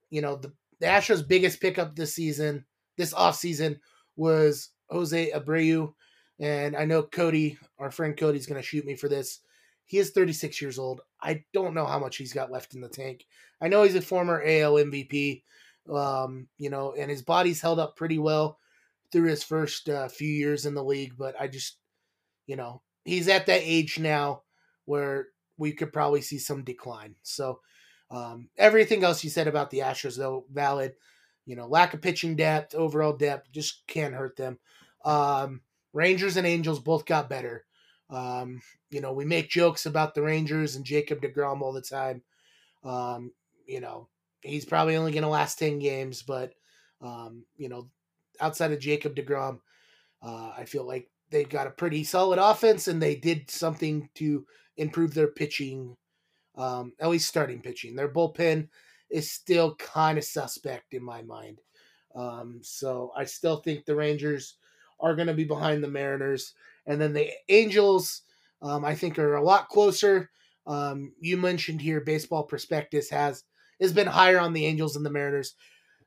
you know, the, the Astros' biggest pickup this season, this offseason, was Jose Abreu. And I know Cody, our friend Cody's going to shoot me for this. He is 36 years old. I don't know how much he's got left in the tank. I know he's a former AL MVP, um, you know, and his body's held up pretty well through his first uh, few years in the league. But I just, you know, he's at that age now where we could probably see some decline. So um, everything else you said about the Astros, though, valid. You know, lack of pitching depth, overall depth, just can't hurt them. Um, Rangers and Angels both got better. Um, you know, we make jokes about the Rangers and Jacob DeGrom all the time. Um, you know, he's probably only going to last 10 games, but, um, you know, outside of Jacob DeGrom, uh, I feel like they've got a pretty solid offense and they did something to improve their pitching, um, at least starting pitching. Their bullpen is still kind of suspect in my mind. Um, so I still think the Rangers are going to be behind the Mariners. And then the Angels, um, I think, are a lot closer. Um, you mentioned here, Baseball Prospectus has has been higher on the Angels than the Mariners.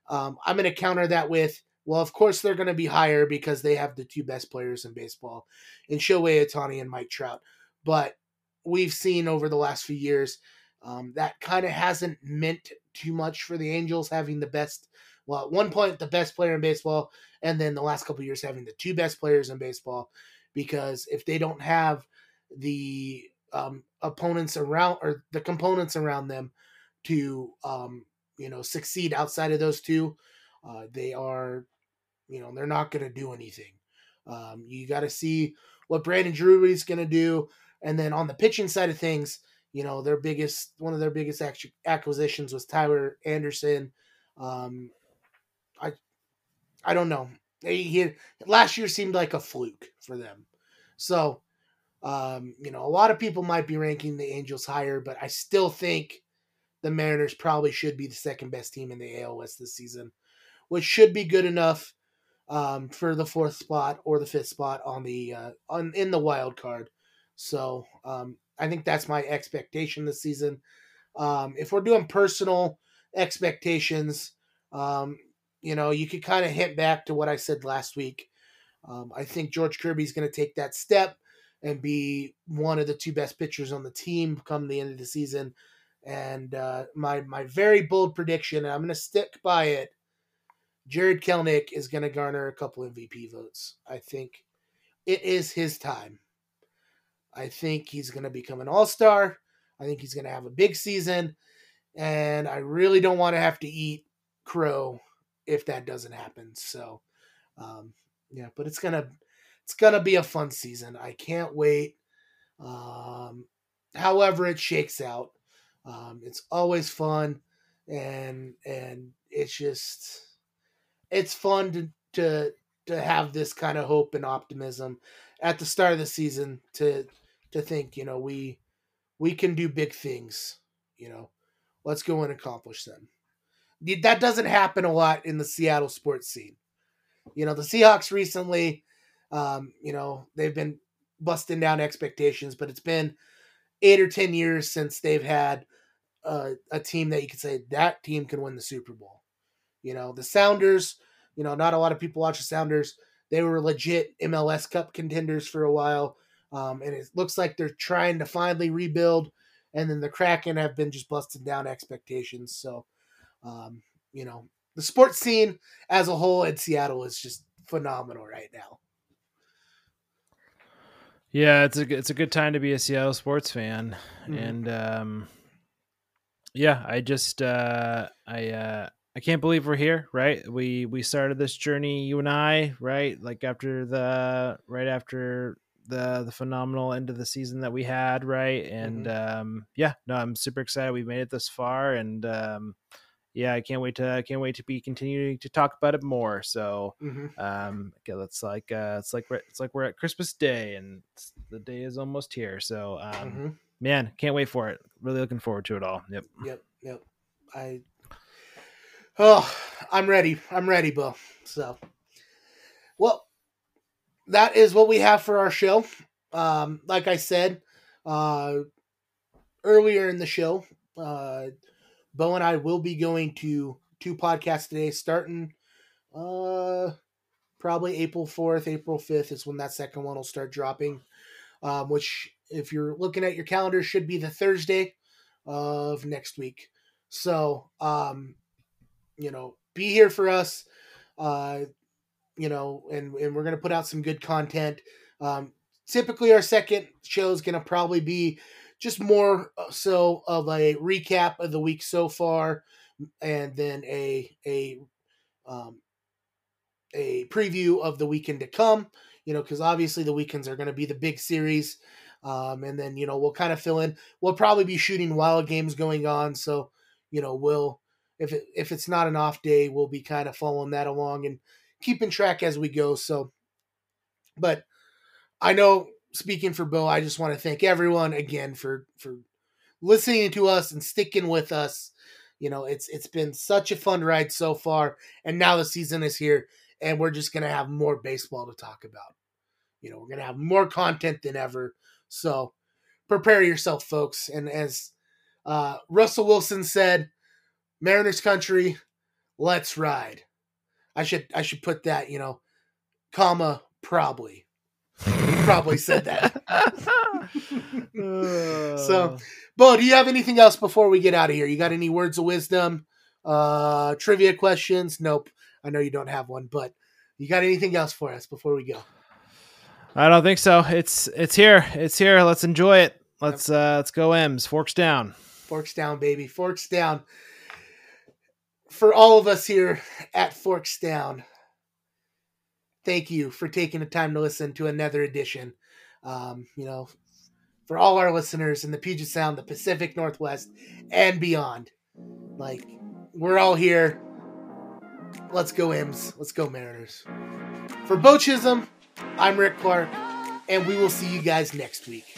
Um, I'm going to counter that with, well, of course they're going to be higher because they have the two best players in baseball, in Shohei Ohtani and Mike Trout. But we've seen over the last few years um, that kind of hasn't meant too much for the Angels having the best. Well, at one point the best player in baseball, and then the last couple years having the two best players in baseball. Because if they don't have the um, opponents around or the components around them to um, you know succeed outside of those two, uh, they are you know they're not going to do anything. Um, you got to see what Brandon Drury is going to do, and then on the pitching side of things, you know their biggest one of their biggest acquisitions was Tyler Anderson. Um, I don't know. they he, last year seemed like a fluke for them. So, um, you know, a lot of people might be ranking the Angels higher, but I still think the Mariners probably should be the second best team in the AL West this season, which should be good enough um, for the fourth spot or the fifth spot on the uh, on in the wild card. So um, I think that's my expectation this season. Um, if we're doing personal expectations, um, you know, you could kind of hint back to what I said last week. Um, I think George Kirby's going to take that step and be one of the two best pitchers on the team come the end of the season. And uh, my my very bold prediction, and I'm going to stick by it. Jarred Kelenic is going to garner a couple MVP votes. I think it is his time. I think he's going to become an all star. I think he's going to have a big season. And I really don't want to have to eat crow if that doesn't happen. So, um, yeah, but it's gonna it's gonna be a fun season. I can't wait. Um, however, it shakes out. Um, it's always fun, and and it's just it's fun to to to have this kind of hope and optimism at the start of the season to to think you know we we can do big things you know let's go and accomplish them that doesn't happen a lot in the Seattle sports scene. You know, the Seahawks recently, um, you know, they've been busting down expectations, but it's been eight or 10 years since they've had a, a team that you could say that team can win the Super Bowl. You know, the Sounders, you know, not a lot of people watch the Sounders. They were legit MLS Cup contenders for a while. Um, and it looks like they're trying to finally rebuild. And then the Kraken have been just busting down expectations. So, um, you know, the sports scene as a whole in Seattle is just phenomenal right now. Yeah, it's a it's a good time to be a Seattle sports fan, mm-hmm. and um, yeah, I just uh, I uh, I can't believe we're here. Right, we we started this journey, you and I, right, like after the right after the the phenomenal end of the season that we had, right, and mm-hmm. um, yeah, no, I'm super excited. We made it this far, and um, yeah, I can't wait to I can't wait to be continuing to talk about it more. So, mm-hmm. um, okay, it's like uh, it's like we're, it's like we're at Christmas Day and the day is almost here. So, um, mm-hmm. man, can't wait for it. Really looking forward to it all. Yep. Yep. Yep. I. Oh, I'm ready. I'm ready, Beau. So, well, that is what we have for our show. Um, like I said, uh, earlier in the show, uh Beau and I will be going to two podcasts today, starting uh probably April 4th, April 5th is when that second one will start dropping. Um, which if you're looking at your calendar should be the Thursday of next week. So um, you know, be here for us. Uh, you know, and, and we're gonna put out some good content. Um, typically our second show is gonna probably be just more uh, so of a recap of the week so far, and then a a um, a preview of the weekend to come. You know, because obviously the weekends are going to be the big series, um, and then you know we'll kind of fill in. We'll probably be shooting wild games going on, so you know we'll if it, if it's not an off day, we'll be kind of following that along and keeping track as we go. So, but I know speaking for Bill, I just want to thank everyone again for for listening to us and sticking with us. You know, it's it's been such a fun ride so far, and now the season is here, and we're just gonna have more baseball to talk about. You know, we're gonna have more content than ever. So prepare yourself, folks. And as uh, Russell Wilson said, Mariners country, let's ride. I should I should put that, you know, comma probably probably said that. so, Beau, do you have anything else before we get out of here? You got any words of wisdom? Uh, trivia questions? Nope. I know you don't have one, but you got anything else for us before we go? I don't think so. It's it's here. It's here. Let's enjoy it. Let's uh let's go M's. Forks down. Forks down, baby. Forks down. For all of us here at Forks Down, thank you for taking the time to listen to another edition. Um, you know, for all our listeners in the Puget Sound, the Pacific Northwest, and beyond. Like, we're all here. Let's go, M's. Let's go, Mariners. For Beau Chisholm, I'm Rick Clark, and we will see you guys next week.